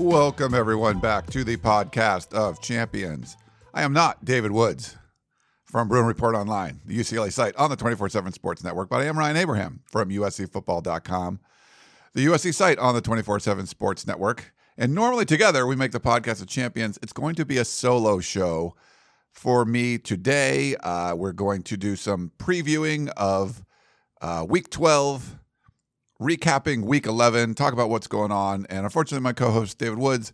Welcome, everyone, back to the podcast of champions. I am not David Woods from Bruin Report Online, the UCLA site on the 24 7 Sports Network, but I am Ryan Abraham from USCFootball.com, the USC site on the 24 7 Sports Network. And normally together we make the podcast of champions. It's going to be a solo show for me today. Uh, we're going to do some previewing of uh, week 12 recapping week 11, talk about what's going on. And unfortunately, my co host, David Woods,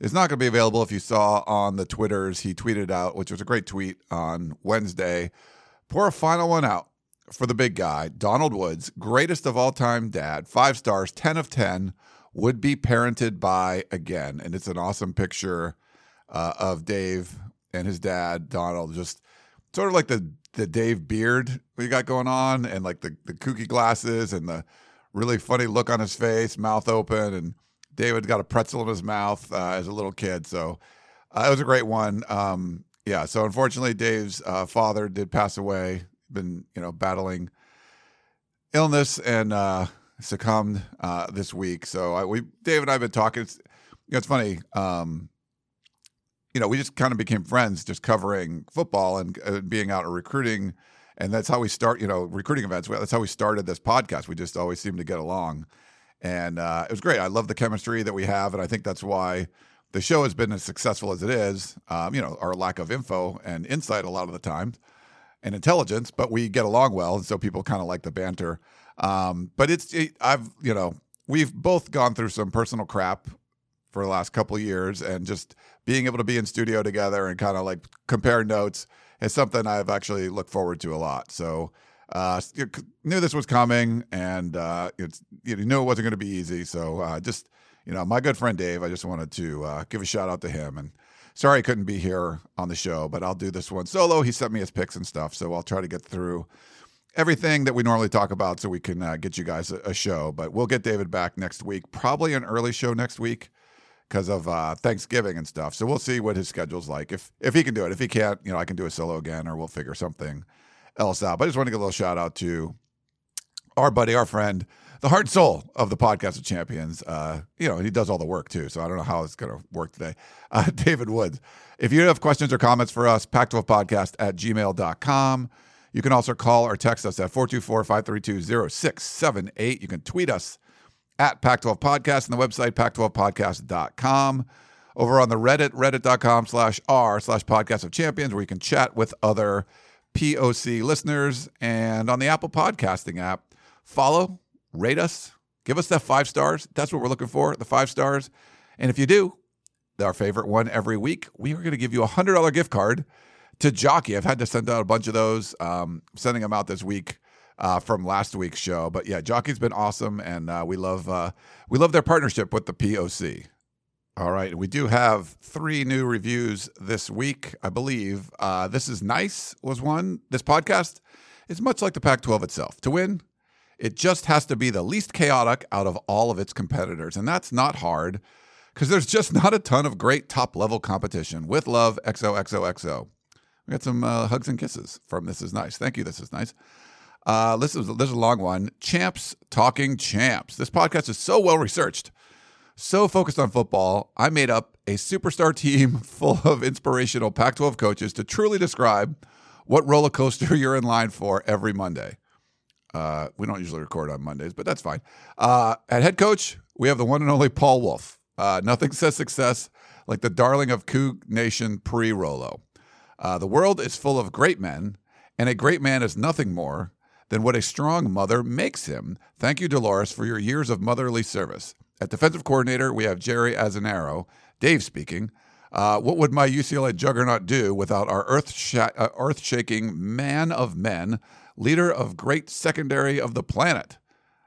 is not going to be available. If you saw on the Twitters, he tweeted out, which was a great tweet on Wednesday. Pour a final one out for the big guy, Donald Woods, greatest of all time dad, five stars, 10 of 10, would be parented by again. And it's an awesome picture uh, of Dave and his dad, Donald, just sort of like the the Dave beard we got going on, and like the the kooky glasses and the really funny look on his face, mouth open, and David got a pretzel in his mouth uh, as a little kid. So uh, it was a great one. Um, yeah. So unfortunately, Dave's uh, father did pass away. Been you know battling illness and uh, succumbed uh, this week. So I, we Dave and I have been talking. It's, you know, it's funny. Um, you know, we just kind of became friends just covering football and uh, being out recruiting. And that's how we start, you know, recruiting events. That's how we started this podcast. We just always seem to get along. And uh, it was great. I love the chemistry that we have. And I think that's why the show has been as successful as it is. Um, you know, our lack of info and insight a lot of the time and intelligence, but we get along well. And so people kind of like the banter. Um, but it's, it, I've, you know, we've both gone through some personal crap for the last couple years and just being able to be in studio together and kind of like compare notes is something I've actually looked forward to a lot. So uh, knew this was coming and uh, it's you knew it wasn't going to be easy. So uh, just you know, my good friend Dave, I just wanted to uh, give a shout out to him and. Sorry, I couldn't be here on the show, but I'll do this one solo. He sent me his picks and stuff, so I'll try to get through everything that we normally talk about so we can uh, get you guys a, a show. But we'll get David back next week, probably an early show next week because of uh, Thanksgiving and stuff. So we'll see what his schedule's like. If if he can do it, if he can't, you know, I can do a solo again, or we'll figure something else out. But I just want to give a little shout out to our buddy, our friend, the heart and soul of the podcast of champions. Uh, you know, he does all the work too. So I don't know how it's going to work today. Uh, David Woods. If you have questions or comments for us, pac12podcast at gmail.com. You can also call or text us at 424 532 0678. You can tweet us at Pac12 Podcast and the website pac12podcast.com. Over on the Reddit, reddit.com slash r slash podcast of champions, where you can chat with other POC listeners. And on the Apple Podcasting app, follow, rate us, give us that five stars. That's what we're looking for, the five stars. And if you do, our favorite one every week, we are going to give you a $100 gift card to Jockey. I've had to send out a bunch of those. Um, sending them out this week uh, from last week's show. But yeah, Jockey's been awesome, and uh, we love uh, we love their partnership with the POC. All right, we do have three new reviews this week, I believe. Uh, this is nice was one. This podcast is much like the Pac-12 itself. To win, it just has to be the least chaotic out of all of its competitors, and that's not hard because there's just not a ton of great top level competition. With love, XOXOXO. We got some uh, hugs and kisses from This Is Nice. Thank you, This Is Nice. Uh, this is this is a long one. Champs talking champs. This podcast is so well researched, so focused on football. I made up a superstar team full of inspirational Pac-12 coaches to truly describe what roller coaster you're in line for every Monday. Uh, we don't usually record on Mondays, but that's fine. Uh, at head coach, we have the one and only Paul Wulff. Uh, nothing says success like the darling of Coug Nation pre Rolo. Uh, the world is full of great men, and a great man is nothing more than what a strong mother makes him. Thank you, Dolores, for your years of motherly service. At defensive coordinator, we have Jerry Azzinaro, Dave speaking. Uh, what would my UCLA juggernaut do without our earth sh- uh, shaking man of men, leader of great secondary of the planet,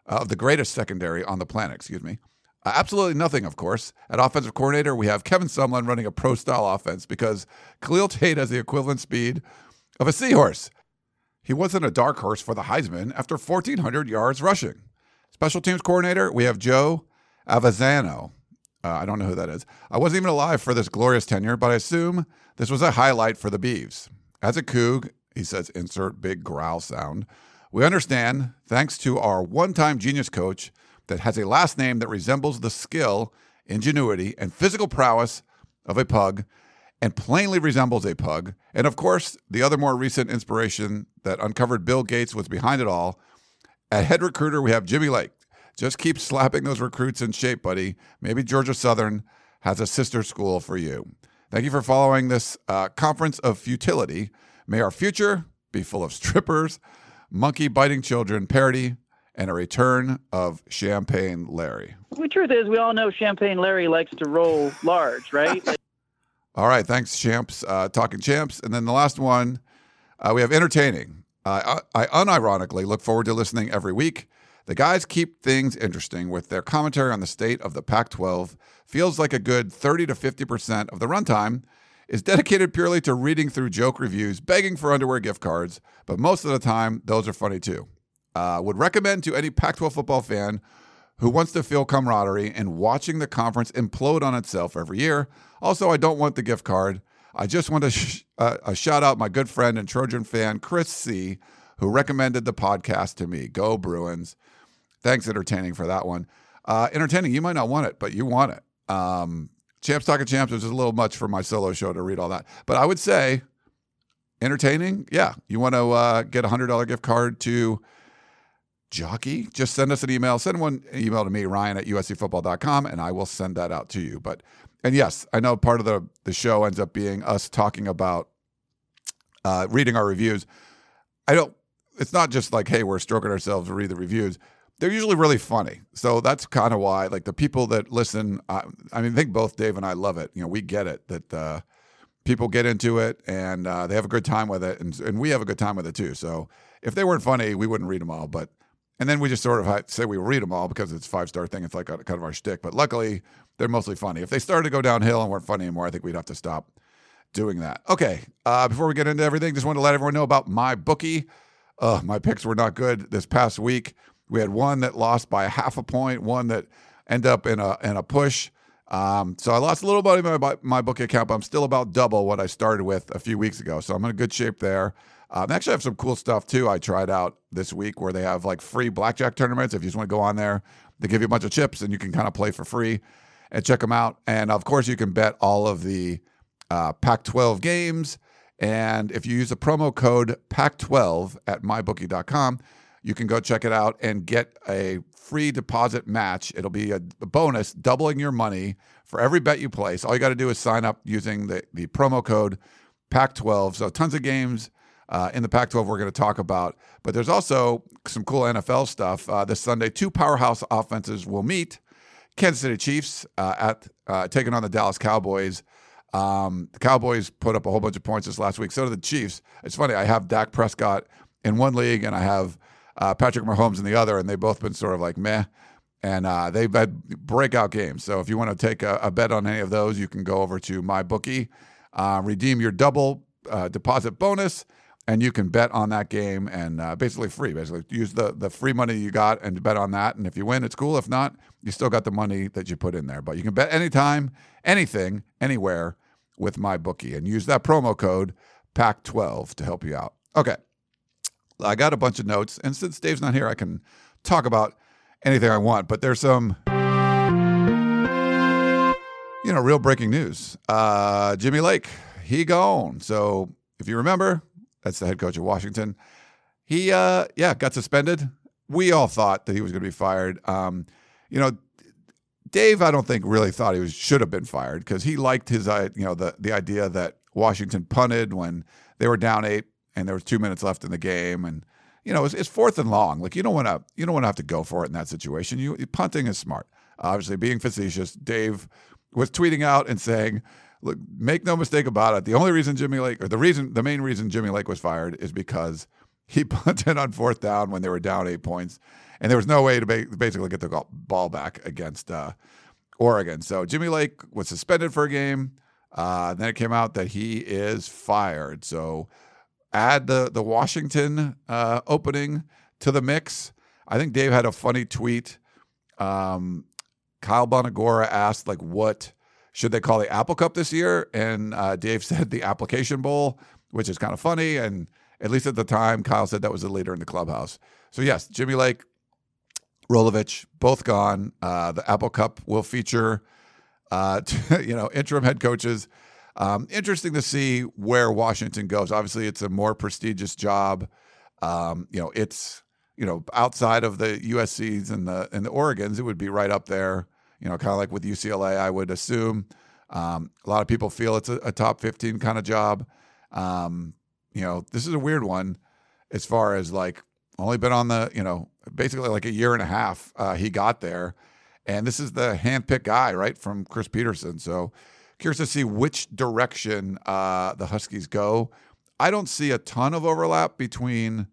uh, of the greatest secondary on the planet? Excuse me. Uh, absolutely nothing, of course. At offensive coordinator, we have Kevin Sumlin running a pro style offense because Khalil Tate has the equivalent speed of a seahorse. He wasn't a dark horse for the Heisman after 1,400 yards rushing. Special teams coordinator, we have Joe Avezzano. Uh, I don't know who that is. I wasn't even alive for this glorious tenure, but I assume this was a highlight for the Beavs. As a Coug, he says, insert big growl sound. We understand, thanks to our one time genius coach that has a last name that resembles the skill, ingenuity, and physical prowess of a pug and plainly resembles a pug. And of course, the other more recent inspiration that uncovered Bill Gates was behind it all. At head recruiter, we have Jimmy Lake. Just keep slapping those recruits in shape, buddy. Maybe Georgia Southern has a sister school for you. Thank you for following this uh, conference of futility. May our future be full of strippers, monkey biting children, parody, and a return of Champagne Larry. The truth is, we all know Champagne Larry likes to roll large, right? All right, thanks, champs. Uh, talking champs, and then the last one, uh, we have entertaining. Uh, I, I unironically look forward to listening every week. The guys keep things interesting with their commentary on the state of the Pac-12. Feels like a good 30 to 50 percent of the runtime is dedicated purely to reading through joke reviews, begging for underwear gift cards, but most of the time, those are funny too. Uh, would recommend to any Pac 12 football fan who wants to feel camaraderie and watching the conference implode on itself every year. Also, I don't want the gift card. I just want to sh- uh, shout out my good friend and Trojan fan, Chris C., who recommended the podcast to me. Go Bruins. Thanks, entertaining, for that one. Uh, entertaining, you might not want it, but you want it. Um, Champs Talking Champs is a little much for my solo show to read all that. But I would say, entertaining, yeah. You want to uh, get a $100 gift card to jockey, just send us an email. Send one email to me, Ryan at uscfootball.com, and I will send that out to you. But and yes, I know part of the the show ends up being us talking about uh, reading our reviews. I don't. It's not just like, hey, we're stroking ourselves to read the reviews. They're usually really funny, so that's kind of why. Like the people that listen, uh, I mean, I think both Dave and I love it. You know, we get it that uh, people get into it and uh, they have a good time with it, and and we have a good time with it too. So if they weren't funny, we wouldn't read them all. But and then we just sort of say we read them all because it's five star thing. It's like a, kind of our shtick. But luckily, they're mostly funny. If they started to go downhill and weren't funny anymore, I think we'd have to stop doing that. Okay. Uh, before we get into everything, just want to let everyone know about my bookie. Uh, my picks were not good this past week. We had one that lost by half a point, one that ended up in a in a push. Um, so I lost a little bit my, my bookie account, but I'm still about double what I started with a few weeks ago. So I'm in good shape there. Um, actually, have some cool stuff too. I tried out this week where they have like free blackjack tournaments. If you just want to go on there, they give you a bunch of chips and you can kind of play for free and check them out. And of course, you can bet all of the uh, Pac 12 games. And if you use the promo code PAC12 at mybookie.com, you can go check it out and get a free deposit match. It'll be a, bonus, doubling your money for every bet you place. All you got to do is sign up using the, the promo code PAC12. So, tons of games uh, in the Pac 12 we're going to talk about. But there's also some cool NFL stuff. Uh, this Sunday, two powerhouse offenses will meet. Kansas City Chiefs uh, at uh, taking on the Dallas Cowboys. Um, the Cowboys put up a whole bunch of points this last week. So did the Chiefs. It's funny. I have Dak Prescott in one league, and I have uh, Patrick Mahomes in the other, and they've both been sort of like meh. And uh, they've had breakout games. So if you want to take a, a, bet on any of those, you can go over to my bookie, redeem your double deposit bonus and you can bet on that game and uh, basically free. Basically, use the the free money you got and bet on that. And if you win, it's cool. If not, you still got the money that you put in there. But you can bet anytime, anything, anywhere with my bookie, and use that promo code PAC12 to help you out. Okay, I got a bunch of notes, and since Dave's not here, I can talk about anything I want. But there's some. You know, real breaking news. Uh, Jimmy Lake, he gone. So if you remember, that's the head coach of Washington. He, uh, yeah, got suspended. We all thought that he was going to be fired. Um, you know, Dave, I don't think really thought he was should have been fired because he liked his, uh, you know, the the idea that Washington punted when they were down eight and there was two minutes left in the game, and you know, it's, it's fourth and long. Like you don't want to, you don't want to have to go for it in that situation. You punting is smart. Obviously, being facetious, Dave was tweeting out and saying, look, make no mistake about it. The only reason Jimmy Lake, or the reason, the main reason Jimmy Lake was fired is because he punted on fourth down when they were down eight points, and there was no way to ba- basically get the ball back against uh, Oregon. So Jimmy Lake was suspended for a game. Uh, then it came out that he is fired. So add the the Washington uh, opening to the mix. I think Dave had a funny tweet. Um, Kyle Bonagura asked like, "What should they call the Apple Cup this year?" And uh, Dave said the Application Bowl, which is kind of funny. And at least at the time, Kyle said that was the leader in the clubhouse. So yes, Jimmy Lake, Rolovich, both gone. Uh, the Apple Cup will feature, uh, you know, interim head coaches. Um, interesting to see where Washington goes. Obviously, it's a more prestigious job. Um, you know, it's you know outside of the USC's and the and the Oregon's, it would be right up there. You know, kind of like with UCLA, I would assume. Um, a lot of people feel it's a, a top 15 kind of job. Um, you know, this is a weird one as far as like only been on the, you know, basically like a year and a half uh, he got there. And this is the handpicked guy, right, from Chris Petersen. So curious to see which direction uh, the Huskies go. I don't see a ton of overlap between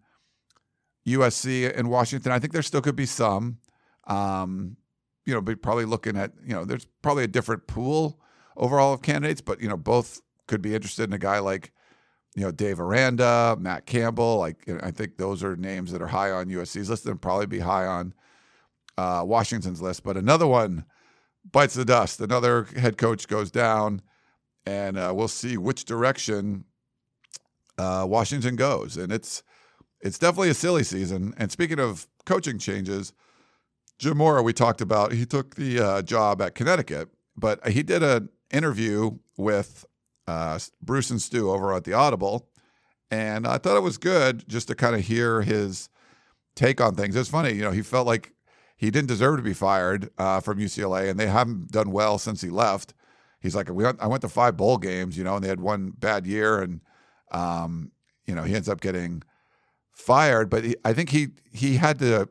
USC and Washington. I think there still could be some. Um, you know, be probably looking at, you know, there's probably a different pool overall of candidates, but, you know, both could be interested in a guy like you know, Dave Aranda, Matt Campbell. Like, you know, I think those are names that are high on USC's list and probably be high on uh, Washington's list. But another one bites the dust. Another head coach goes down, and uh, we'll see which direction uh, Washington goes. And it's it's definitely a silly season. And speaking of coaching changes, Jim Mora, we talked about, he took the uh, job at Connecticut, but he did an interview with uh, Bruce and Stu over at the Audible, and I thought it was good just to kind of hear his take on things. It's funny, you know, he felt like he didn't deserve to be fired uh, from UCLA, and they haven't done well since he left. He's like, we went, I went to five bowl games, you know, and they had one bad year, and um, you know, he ends up getting fired. But he, I think he he had to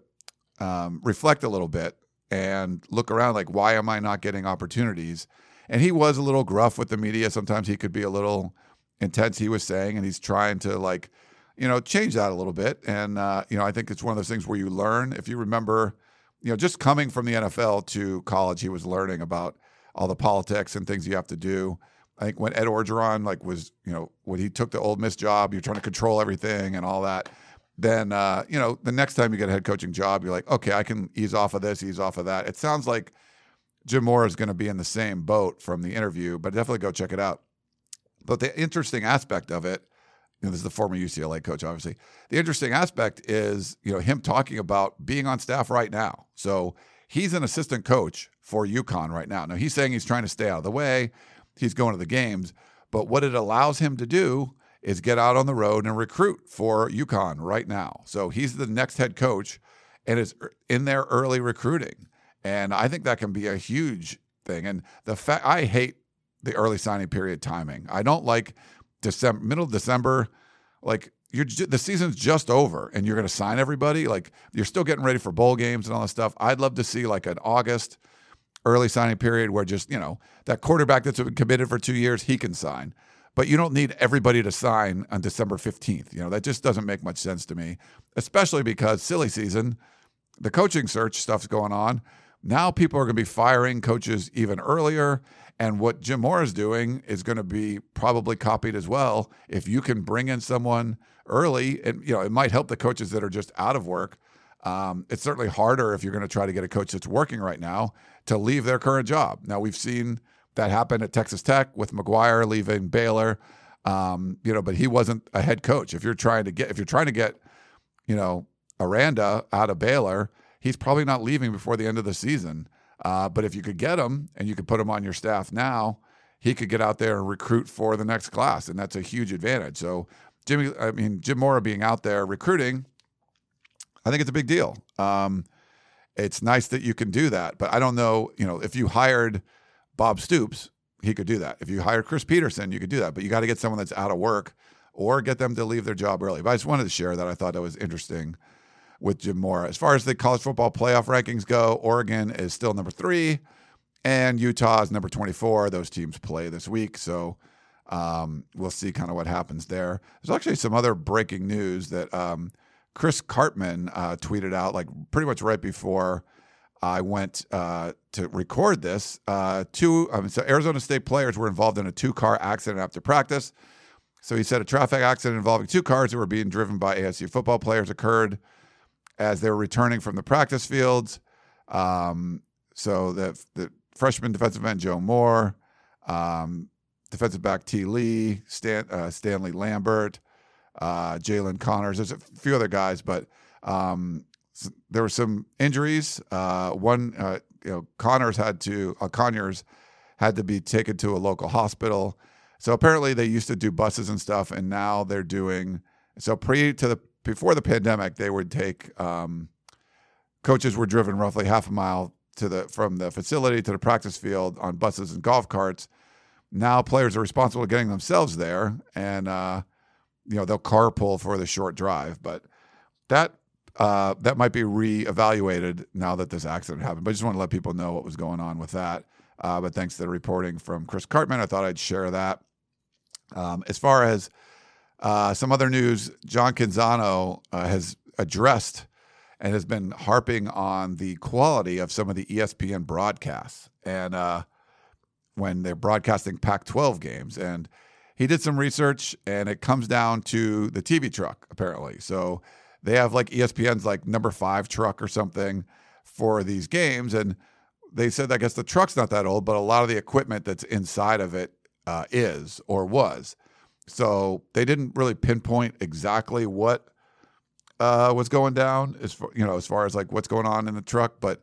um, reflect a little bit and look around, like, why am I not getting opportunities? and he was a little gruff with the media. Sometimes he could be a little intense. He was saying, and he's trying to like, you know, change that a little bit. And uh, you know, I think it's one of those things where you learn. If you remember, you know, just coming from the NFL to college, he was learning about all the politics and things you have to do. I think when Ed Orgeron like was, you know, when he took the Ole Miss job, you're trying to control everything and all that. Then uh, you know, the next time you get a head coaching job, you're like, okay, I can ease off of this, ease off of that. It sounds like Jim Mora is going to be in the same boat from the interview, but definitely go check it out. But the interesting aspect of it, you know, this is the former UCLA coach, obviously. The interesting aspect is, you know, him talking about being on staff right now. So he's an assistant coach for UConn right now. Now he's saying he's trying to stay out of the way. He's going to the games, but what it allows him to do is get out on the road and recruit for UConn right now. So he's the next head coach and is er, in there early recruiting. And I think that can be a huge thing. And the fact I hate the early signing period timing. I don't like December, middle of December, like you're the season's just over and you're going to sign everybody. Like you're still getting ready for bowl games and all that stuff. I'd love to see like an August early signing period where just, you know, that quarterback that's been committed for two years, he can sign. But you don't need everybody to sign on December 15th. You know, that just doesn't make much sense to me, especially because silly season, the coaching search stuff's going on. Now people are going to be firing coaches even earlier. And what Jim Mora is doing is going to be probably copied as well. If you can bring in someone early, and you know it might help the coaches that are just out of work. Um, it's certainly harder if you're going to try to get a coach that's working right now to leave their current job. Now we've seen that happened at Texas Tech with McGuire leaving Baylor. Um, you know, but he wasn't a head coach. If you're trying to get, if you're trying to get, you know, Aranda out of Baylor, he's probably not leaving before the end of the season. Uh, but if you could get him and you could put him on your staff now, he could get out there and recruit for the next class, and that's a huge advantage. So, Jimmy, I mean Jim Mora being out there recruiting, I think it's a big deal. Um, it's nice that you can do that, but I don't know, you know, if you hired Bob Stoops, he could do that. If you hire Chris Petersen, you could do that, but you got to get someone that's out of work or get them to leave their job early. But I just wanted to share that. I thought that was interesting with Jim Mora. As far as the college football playoff rankings go, Oregon is still number three, and Utah is number 24. Those teams play this week, so um, we'll see kind of what happens there. There's actually some other breaking news that um, Chris Karpman uh, tweeted out, like pretty much right before I went uh, to record this. Uh, two, um, so Arizona State players were involved in a two-car accident after practice. So he said a traffic accident involving two cars that were being driven by ASU football players occurred as they were returning from the practice fields. Um, so the, the freshman defensive end Joe Moore, um, defensive back T. Lee, Stan, uh, Stanley Lambert, uh, Jalen Connors. There's a few other guys, but um, there were some injuries. Uh, one, uh, you know, Connors had to, uh, Conyers had to be taken to a local hospital. So apparently they used to do buses and stuff, and now they're doing. So pre to the before the pandemic, they would take um, coaches were driven roughly half a mile to the from the facility to the practice field on buses and golf carts. Now players are responsible for getting themselves there, and uh, you know they'll carpool for the short drive. But that uh, that might be reevaluated now that this accident happened. But I just want to let people know what was going on with that. Uh, but thanks to the reporting from Chris Karpman, I thought I'd share that. Um, as far as uh, some other news, John Canzano uh, has addressed and has been harping on the quality of some of the ESPN broadcasts and uh, when they're broadcasting Pac 12 games. And he did some research and it comes down to the TV truck, apparently. So they have like ESPN's like number five truck or something for these games. And they said, I guess the truck's not that old, but a lot of the equipment that's inside of it uh, is or was. So they didn't really pinpoint exactly what uh, was going down as far, you know as far as like what's going on in the truck, but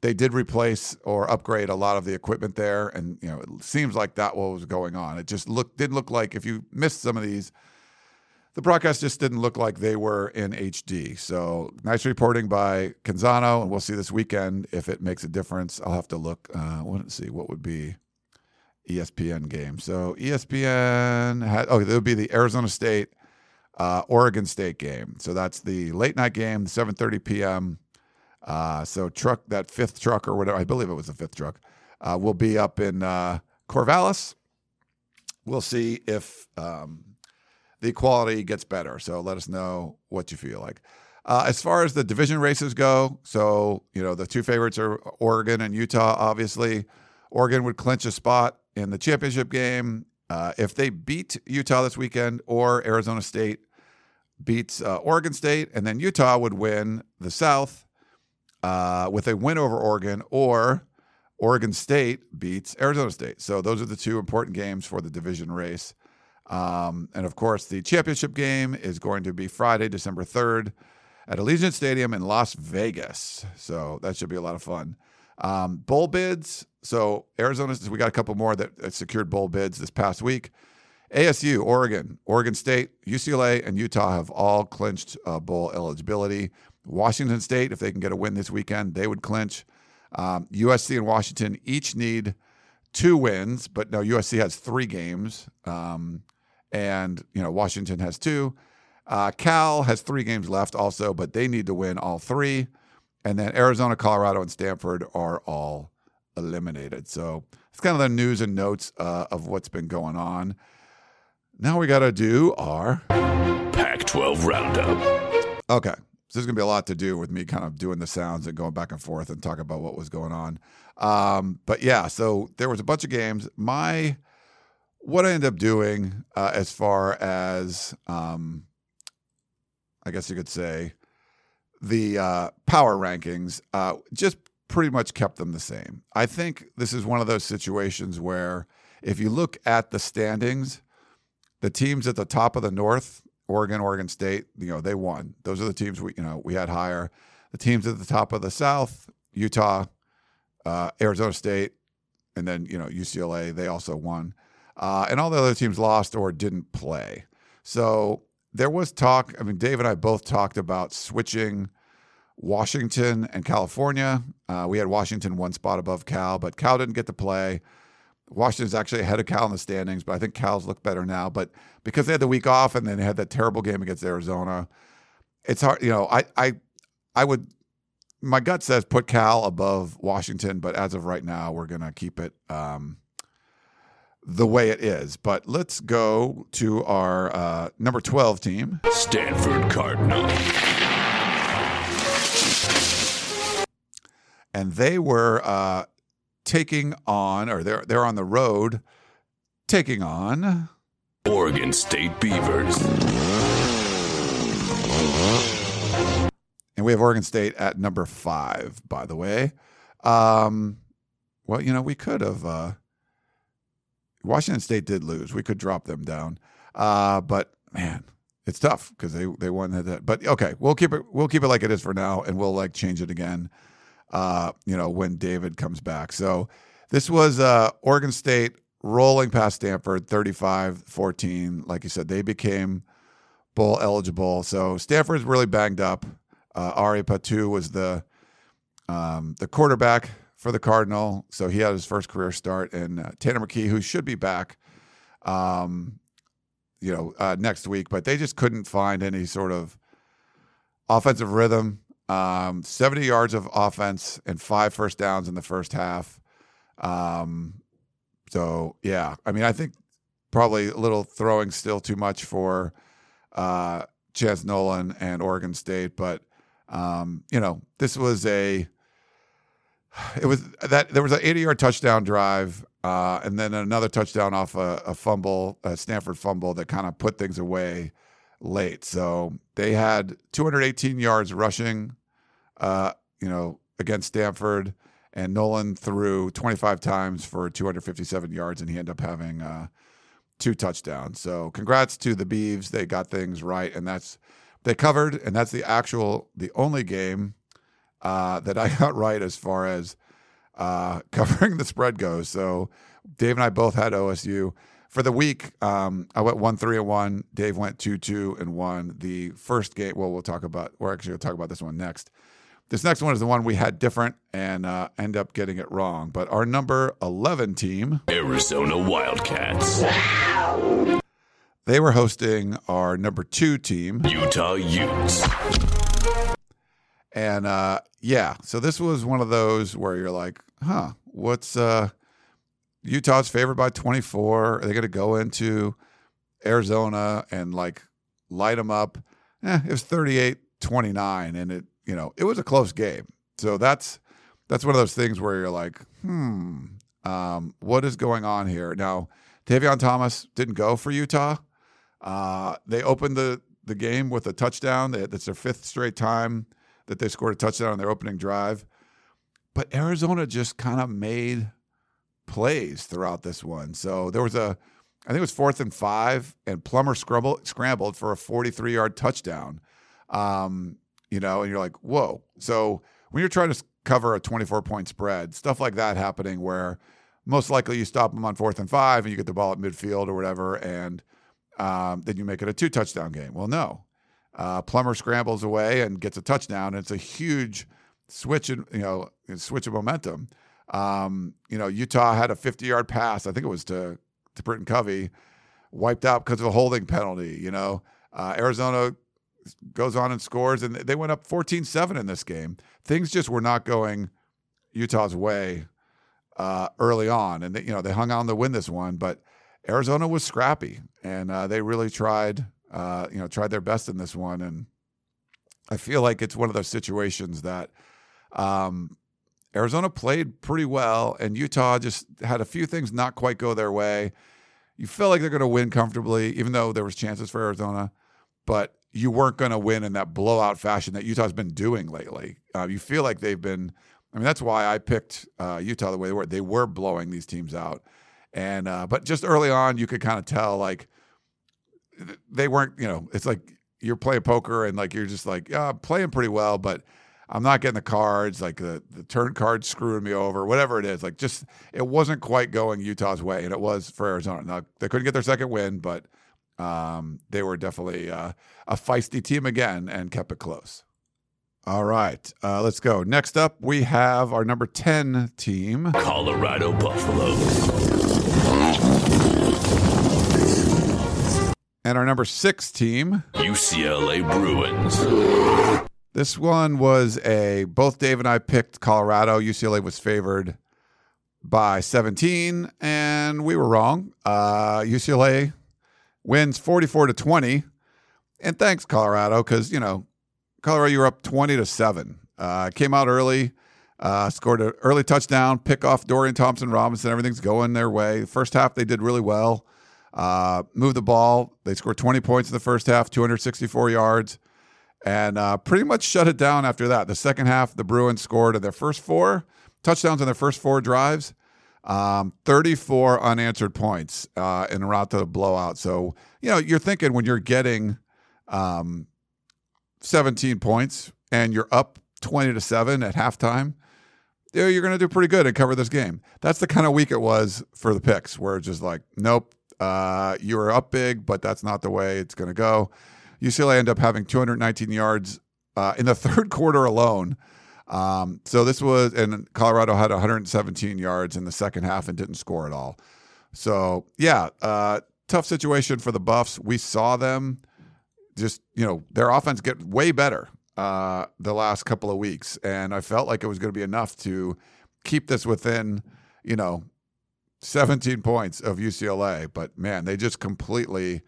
they did replace or upgrade a lot of the equipment there, and you know it seems like that what was going on. It just looked didn't look like if you missed some of these, the broadcast just didn't look like they were in HD. So nice reporting by Canzano, and we'll see this weekend if it makes a difference. I'll have to look. Uh, let's see what would be ESPN game. So ESPN had oh, it would be the Arizona State, uh, Oregon State game. So that's the late night game, 7:30 p.m. Uh, so truck that fifth truck or whatever I believe it was the fifth truck uh, will be up in uh, Corvallis. We'll see if um, the quality gets better. So let us know what you feel like. Uh, as far as the division races go, so you know the two favorites are Oregon and Utah. Obviously, Oregon would clinch a spot in the championship game. Uh, if they beat Utah this weekend or Arizona State beats uh, Oregon State, and then Utah would win the South uh, with a win over Oregon, or Oregon State beats Arizona State. So those are the two important games for the division race. Um, and of course, the championship game is going to be Friday, December 3rd at Allegiant Stadium in Las Vegas. So that should be a lot of fun. Um, bowl bids. So Arizona, we got a couple more that, secured bowl bids this past week. ASU, Oregon, Oregon State, UCLA, and Utah have all clinched uh, bowl eligibility. Washington State, if they can get a win this weekend, they would clinch. Um, USC and Washington each need two wins, but no, USC has three games, um, and you know Washington has two. Uh, Cal has three games left also, but they need to win all three. And then Arizona, Colorado, and Stanford are all eliminated. So it's kind of the news and notes uh, of what's been going on. Now we got to do our Pac 12 Roundup. Okay. So there's going to be a lot to do with me kind of doing the sounds and going back and forth and talk about what was going on. Um, but yeah, so there was a bunch of games. My what I ended up doing uh, as far as um, I guess you could say the uh, power rankings uh, just pretty much kept them the same. I think this is one of those situations where if you look at the standings, the teams at the top of the North, Oregon, Oregon State, you know, they won. Those are the teams we, you know, we had higher. The teams at the top of the South, Utah, uh, Arizona State, and then you know UCLA, they also won, uh, and all the other teams lost or didn't play. So there was talk. I mean, Dave and I both talked about switching Washington and California. Uh, we had Washington one spot above Cal, but Cal didn't get to play. Washington's actually ahead of Cal in the standings, but I think Cal's look better now. But because they had the week off and then they had that terrible game against Arizona, it's hard. You know, I I I would my gut says put Cal above Washington, but as of right now, we're gonna keep it um, the way it is. But let's go to our uh, number twelve team. Stanford Cardinal. and they were uh, taking on, or they're they're on the road, taking on. Oregon State Beavers. And we have Oregon State at number five, by the way. Um, well, you know, we could have. Uh, Washington State did lose. We could drop them down, uh, but man, it's tough because they they won that. But okay, we'll keep it. We'll keep it like it is for now, and we'll like change it again. Uh, you know, when David comes back. So this was uh, Oregon State rolling past Stanford, 35-14. Like you said, they became bowl eligible. So Stanford's really banged up. Uh, Ari Patu was the um, the quarterback for the Cardinal, so he had his first career start. And uh, Tanner McKee, who should be back, um, you know, uh, next week, but they just couldn't find any sort of offensive rhythm. Um, 70 yards of offense and five first downs in the first half. Um, so yeah, I mean, I think probably a little throwing still too much for uh, Chance Nolan and Oregon State, but um, you know, this was a it was that there was an 80 yard touchdown drive uh, and then another touchdown off a, a fumble, a Stanford fumble that kind of put things away late. So they had 218 yards rushing, uh, you know, against Stanford, and Nolan threw 25 times for 257 yards, and he ended up having uh, two touchdowns. So congrats to the Beavs. They got things right, and that's they covered, and that's the actual the only game uh, that I got right as far as uh, covering the spread goes. So Dave and I both had OSU for the week. Um, I went one three and one. Dave went two two and one. The first game. Well, we'll talk about. We're actually going to talk about this one next. This next one is the one we had different and uh, end up getting it wrong. But our number eleven team, Arizona Wildcats. they were hosting our number two team, Utah Utes. And uh, yeah, so this was one of those where you're like, huh, what's uh, Utah's favored by 24? Are they going to go into Arizona and like light them up? Eh, it was 38 29, and it, you know, it was a close game. So that's that's one of those things where you're like, hmm, um, what is going on here? Now, Tavion Thomas didn't go for Utah. Uh, they opened the the game with a touchdown. That's their fifth straight time that they scored a touchdown on their opening drive. But Arizona just kind of made plays throughout this one. So there was a, I think it was fourth and five, and Plummer scrambled, scrambled for a 43 yard touchdown. Um, you know, and you're like, whoa. So when you're trying to cover a 24 point spread, stuff like that happening where most likely you stop them on fourth and five and you get the ball at midfield or whatever, and um, then you make it a two touchdown game. Well, no. Uh, Plummer scrambles away and gets a touchdown. It's a huge switch in, you know, switch of momentum. Um, you know, Utah had a 50 yard pass. I think it was to, to Britton Covey, wiped out because of a holding penalty. You know, uh, Arizona goes on and scores, and they went up 14 7 in this game. Things just were not going Utah's way uh, early on. And, they, you know, they hung on to win this one, but Arizona was scrappy and uh, they really tried, uh, you know, tried their best in this one. And I feel like it's one of those situations that um, Arizona played pretty well, and Utah just had a few things not quite go their way. You feel like they're going to win comfortably, even though there was chances for Arizona, but you weren't going to win in that blowout fashion that Utah's been doing lately. Uh, you feel like they've been. I mean, that's why I picked uh, Utah the way they were. They were blowing these teams out, and uh, but just early on, you could kind of tell like they weren't. You know, it's like you're playing poker and like you're just like, yeah, I'm playing pretty well, but I'm not getting the cards. Like the the turn cards screwing me over, whatever it is. Like just it wasn't quite going Utah's way, and it was for Arizona. Now they couldn't get their second win, but um, they were definitely uh, a feisty team again and kept it close. All right, uh, let's go. Next up, we have our number 10 team. Colorado Buffaloes. And our number six team, UCLA Bruins. This one was a both Dave and I picked Colorado. UCLA was favored by 17, and we were wrong. Uh, UCLA wins 44 to 20. And thanks, Colorado, because, you know, Colorado, you were up 20 to 7. Uh, came out early, uh, scored an early touchdown, pick off Dorian Thompson Robinson. Everything's going their way. First half, they did really well. Uh, moved the ball. They scored 20 points in the first half, 264 yards, and uh, pretty much shut it down after that. The second half, the Bruins scored in their first four touchdowns in their first four drives, um, 34 unanswered points uh, in a route to a blowout. So, you know, you're thinking when you're getting um, 17 points and you're up 20 to 7 at halftime, you're going to do pretty good and cover this game. That's the kind of week it was for the picks, where it's just like, nope, uh, you were up big, but that's not the way it's going to go. UCLA ended up having 219 yards uh, in the third quarter alone. Um, so this was, and Colorado had 117 yards in the second half and didn't score at all. So yeah, uh, tough situation for the Buffs. We saw them just, you know, their offense get way better uh, the last couple of weeks, and I felt like it was going to be enough to keep this within, you know, 17 points of UCLA. But man, they just completely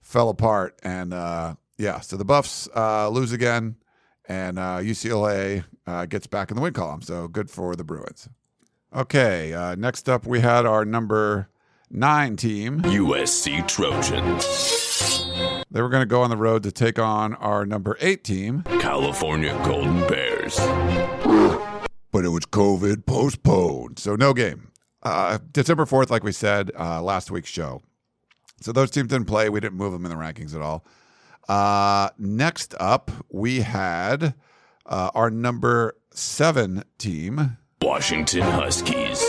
fell apart, and uh, yeah, so the Buffs uh, lose again and uh, UCLA uh, gets back in the win column. So good for the Bruins. Okay, uh, next up we had our number nine team. USC Trojans. They were going to go on the road to take on our number eight team, California Golden Bears. but it was COVID postponed, so no game. Uh, December 4th, like we said uh, last week's show. So those teams didn't play. We didn't move them in the rankings at all. Uh, next up, we had uh, our number seven team, Washington Huskies.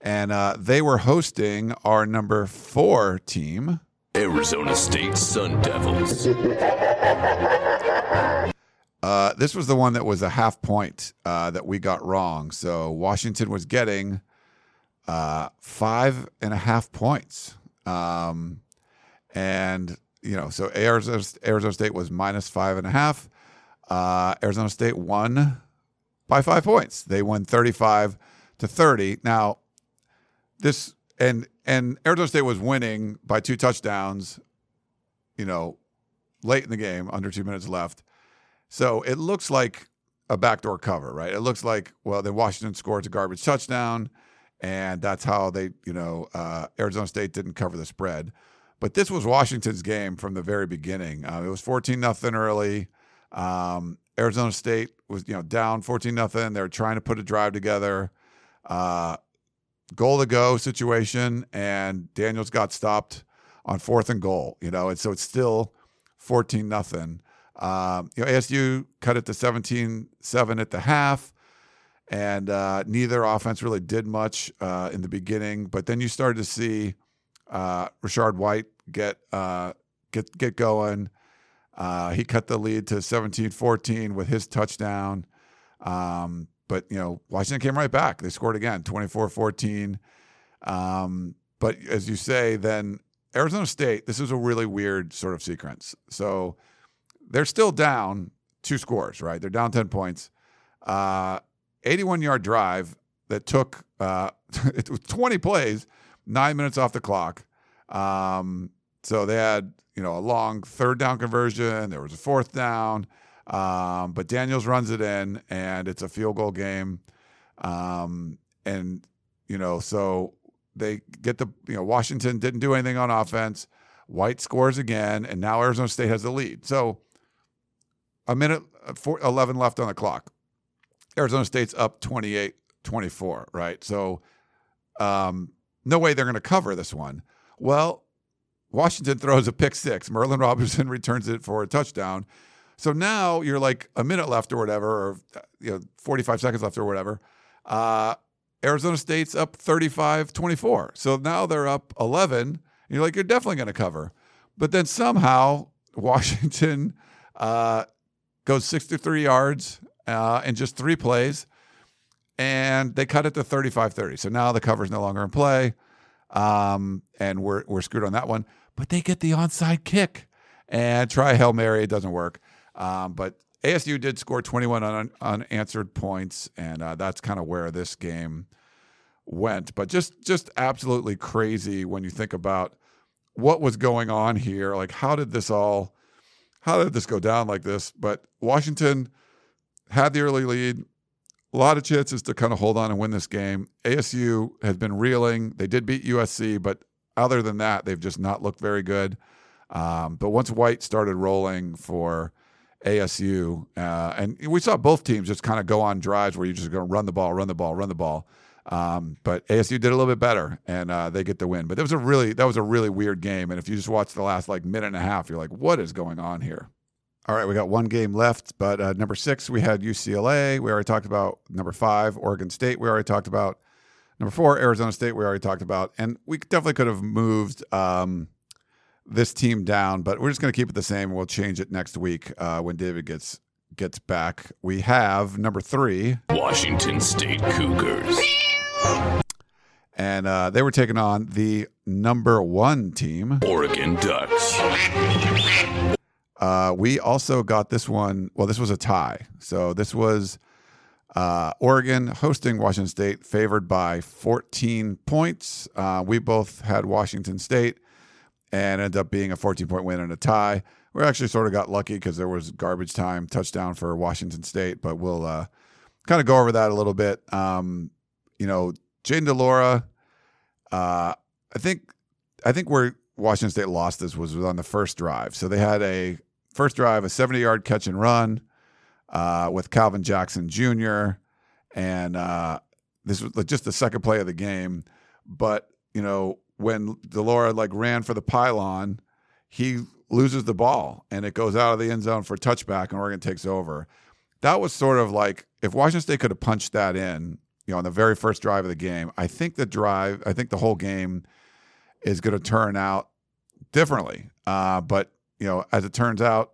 and uh, they were hosting our number four team. Arizona State Sun Devils. Uh, this was the one that was a half point uh, that we got wrong. So Washington was getting uh, five and a half points. Um, and, you know, so Arizona, Arizona State was minus five and a half. Uh, Arizona State won by five points. They won 35 to 30. Now, this, and, and Arizona State was winning by two touchdowns, you know, late in the game, under two minutes left. So it looks like a backdoor cover, right? It looks like, well, then Washington scores a garbage touchdown, and that's how they, you know, uh, Arizona State didn't cover the spread. But this was Washington's game from the very beginning. Uh, it was 14 nothing early. Um, Arizona State was, you know, down 14 nothing. They're trying to put a drive together. Uh, goal to go situation, and Daniels got stopped on fourth and goal, you know, and so it's still 14 nothing. Um, you know, ASU cut it to 17 7 at the half, and uh, neither offense really did much uh, in the beginning. But then you started to see uh, Rachaad White get uh, get get going. Uh, he cut the lead to 17-14 with his touchdown. Um, but you know, Washington came right back. They scored again, 24-14. Um, but as you say, then Arizona State, this is a really weird sort of sequence. So they're still down two scores, right? They're down 10 points. Uh, 81 yard drive that took uh, it was 20 plays, nine minutes off the clock. Um, so they had, you know, a long third down conversion. There was a fourth down. Um, but Daniels runs it in and it's a field goal game. Um, and, you know, so they get the, you know, Washington didn't do anything on offense. White scores again, and now Arizona State has the lead. So a minute, uh, four, 11 left on the clock. Arizona State's up 28 24, right? So, um, no way they're going to cover this one. Well, Washington throws a pick six. Merlin Robinson returns it for a touchdown. So now you're like a minute left or whatever, or you know, 45 seconds left or whatever. Uh, Arizona State's up 35 24. So now they're up 11. And you're like, you're definitely going to cover. But then somehow Washington uh, goes 63 yards uh, in just three plays, and they cut it to 35 30. So now the cover's no longer in play, um, and we're, we're screwed on that one. But they get the onside kick. and try Hail Mary. It doesn't work. Um, but ASU did score 21 un- unanswered points, and uh, that's kind of where this game went. But just just absolutely crazy when you think about what was going on here. Like, how did this all? How did this go down like this? But Washington had the early lead. A lot of chances to kind of hold on and win this game. ASU has been reeling. They did beat USC, but other than that, they've just not looked very good. Um, but once White started rolling for ASU, uh, and we saw both teams just kind of go on drives where you're just going to run the ball, run the ball, run the ball. Um, but ASU did a little bit better, and uh, they get the win. But that was a really that was a really weird game. And if you just watch the last like minute and a half, you're like, what is going on here? All right, we got one game left, but uh, number six we had UCLA. We already talked about number five, Oregon State. We already talked about number four, Arizona State. We already talked about, and we definitely could have moved. Um, this team down, but we're just going to keep it the same. We'll change it next week uh, when David gets gets back. We have number three, Washington State Cougars. And uh, they were taking on the number one team. Oregon Ducks. Uh, we also got this one. Well, this was a tie. So this was uh, Oregon hosting Washington State, favored by 14 points. Uh, we both had Washington State and ended up being a 14 point win and a tie. We actually sort of got lucky because there was garbage time touchdown for Washington State, but we'll uh, kind of go over that a little bit. Um, you know, Jayden de Laura, uh, I think, I think where Washington State lost this was, was on the first drive. So they had a first drive, a 70 yard catch and run uh, with Calvin Jackson Jr. And uh, this was just the second play of the game. But, you know, when de Laura like ran for the pylon, he loses the ball and it goes out of the end zone for touchback and Oregon takes over. That was sort of like if Washington State could have punched that in, you know, on the very first drive of the game, I think the drive, I think the whole game is going to turn out differently. Uh, but you know, as it turns out,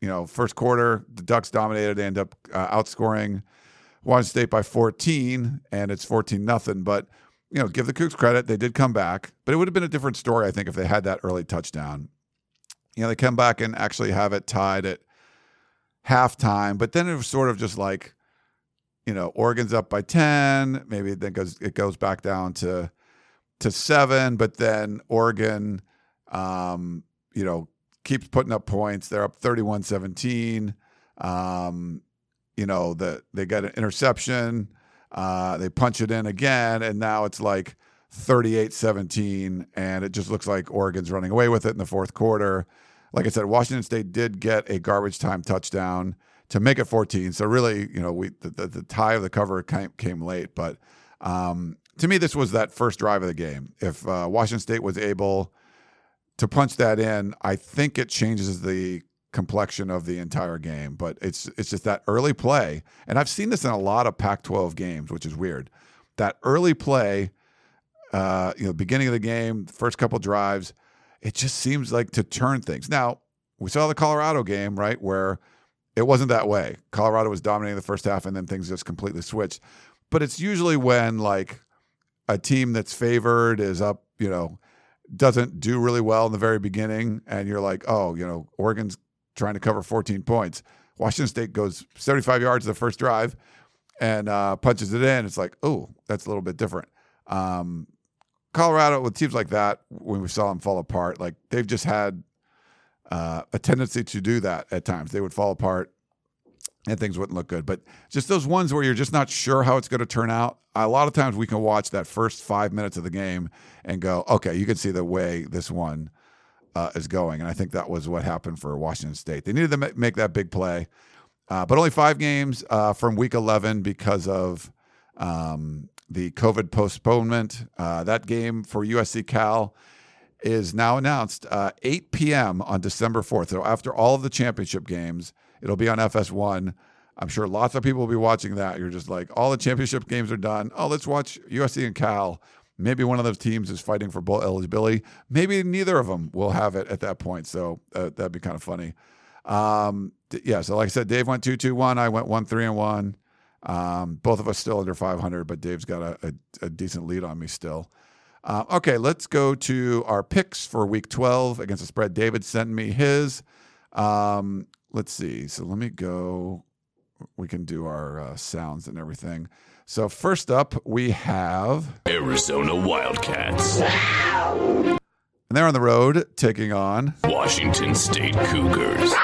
you know, first quarter the Ducks dominated. They end up uh, outscoring Washington State by 14, and it's 14 nothing. But you know, give the Cougs credit; they did come back. But it would have been a different story, I think, if they had that early touchdown. You know, they come back and actually have it tied at halftime. But then it was sort of just like, you know, Oregon's up by 10. Maybe then goes it goes back down to to seven. But then Oregon, um, you know, keeps putting up points. They're up 31 17. Um, you know, the, they got an interception. Uh, they punch it in again. And now it's like 38 17. And it just looks like Oregon's running away with it in the fourth quarter. Like I said, Washington State did get a garbage time touchdown to make it 14. So really, you know, we the, the, the tie of the cover came, came late. But um, to me, this was that first drive of the game. If uh, Washington State was able to punch that in, I think it changes the complexion of the entire game. But it's it's just that early play, and I've seen this in a lot of Pac-12 games, which is weird. That early play, uh, you know, beginning of the game, first couple drives, it just seems like to turn things. Now we saw the Colorado game, right, where it wasn't that way. Colorado was dominating the first half, and then things just completely switched. But it's usually when like a team that's favored is up, you know, doesn't do really well in the very beginning, and you're like, oh, you know, Oregon's trying to cover 14 points. Washington State goes 75 yards the first drive and uh, punches it in. It's like, oh, that's a little bit different. Um, Colorado with teams like that, when we saw them fall apart, like they've just had uh, a tendency to do that at times. They would fall apart and things wouldn't look good. But just those ones where you're just not sure how it's going to turn out. A lot of times we can watch that first five minutes of the game and go, okay, you can see the way this one uh, is going. And I think that was what happened for Washington State. They needed to make that big play, uh, but only five games uh, from week 11 because of um, the COVID postponement. Uh, that game for USC Cal is now announced uh, 8 p.m. on December 4th. So after all of the championship games, it'll be on FS1. I'm sure lots of people will be watching that. You're just like, all the championship games are done. Oh, let's watch USC and Cal. Maybe one of those teams is fighting for bowl eligibility. Maybe neither of them will have it at that point. So uh, that'd be kind of funny. Um, yeah. So like I said, Dave went two two one. I went one three and one. Um, both of us still under 500, but Dave's got a, a, a decent lead on me still. Uh, okay, let's go to our picks for week 12 against the spread. David sent me his. Um, let's see. So let me go. We can do our uh, sounds and everything. So, first up, we have, Arizona Wildcats. and they're on the road taking on. Washington State Cougars.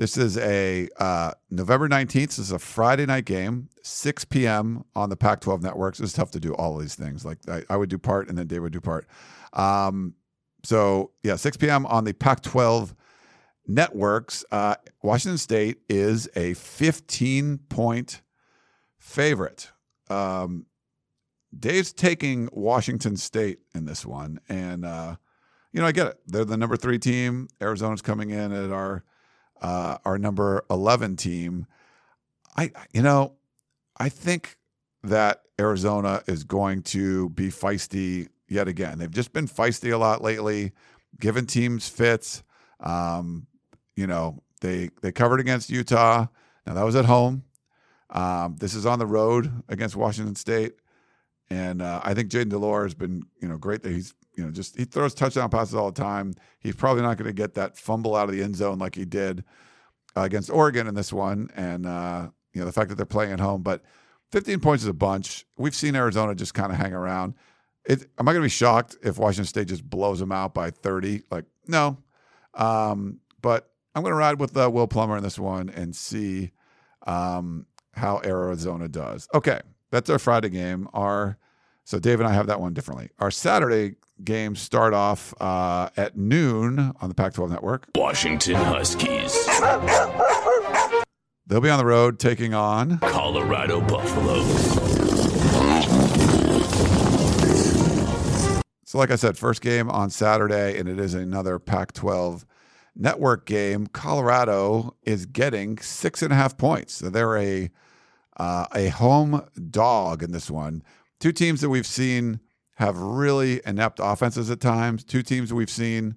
This is a uh, November 19th. This is a Friday night game, 6 p.m. on the Pac 12 networks. It's tough to do all of these things. Like I, I would do part and then Dave would do part. Um, so, yeah, 6 p.m. on the Pac 12 networks. Uh, Washington State is a 15 point favorite. Um, Dave's taking Washington State in this one. And, uh, you know, I get it. They're the number three team. Arizona's coming in at our uh, our number 11 team. I, you know, I think that Arizona is going to be feisty yet again. They've just been feisty a lot lately, giving teams fits. Um, you know, they they covered against Utah. Now that was at home. Um, this is on the road against Washington State, and uh, I think Jayden de Laura has been you know great that he's you know just he throws touchdown passes all the time. He's probably not going to get that fumble out of the end zone like he did uh, against Oregon in this one, and uh, you know the fact that they're playing at home. But 15 points is a bunch. We've seen Arizona just kind of hang around. It, am I going to be shocked if Washington State just blows them out by 30? Like, no. Um, but I'm going to ride with uh, Will Plummer in this one and see um, how Arizona does. Okay, that's our Friday game. Our so Dave and I have that one differently. Our Saturday games start off uh, at noon on the Pac-12 network. Washington Huskies. They'll be on the road taking on Colorado Buffaloes. So, like I said, first game on Saturday, and it is another Pac 12 network game. Colorado is getting six and a half points. So they're a, uh, a home dog in this one. Two teams that we've seen have really inept offenses at times, two teams we've seen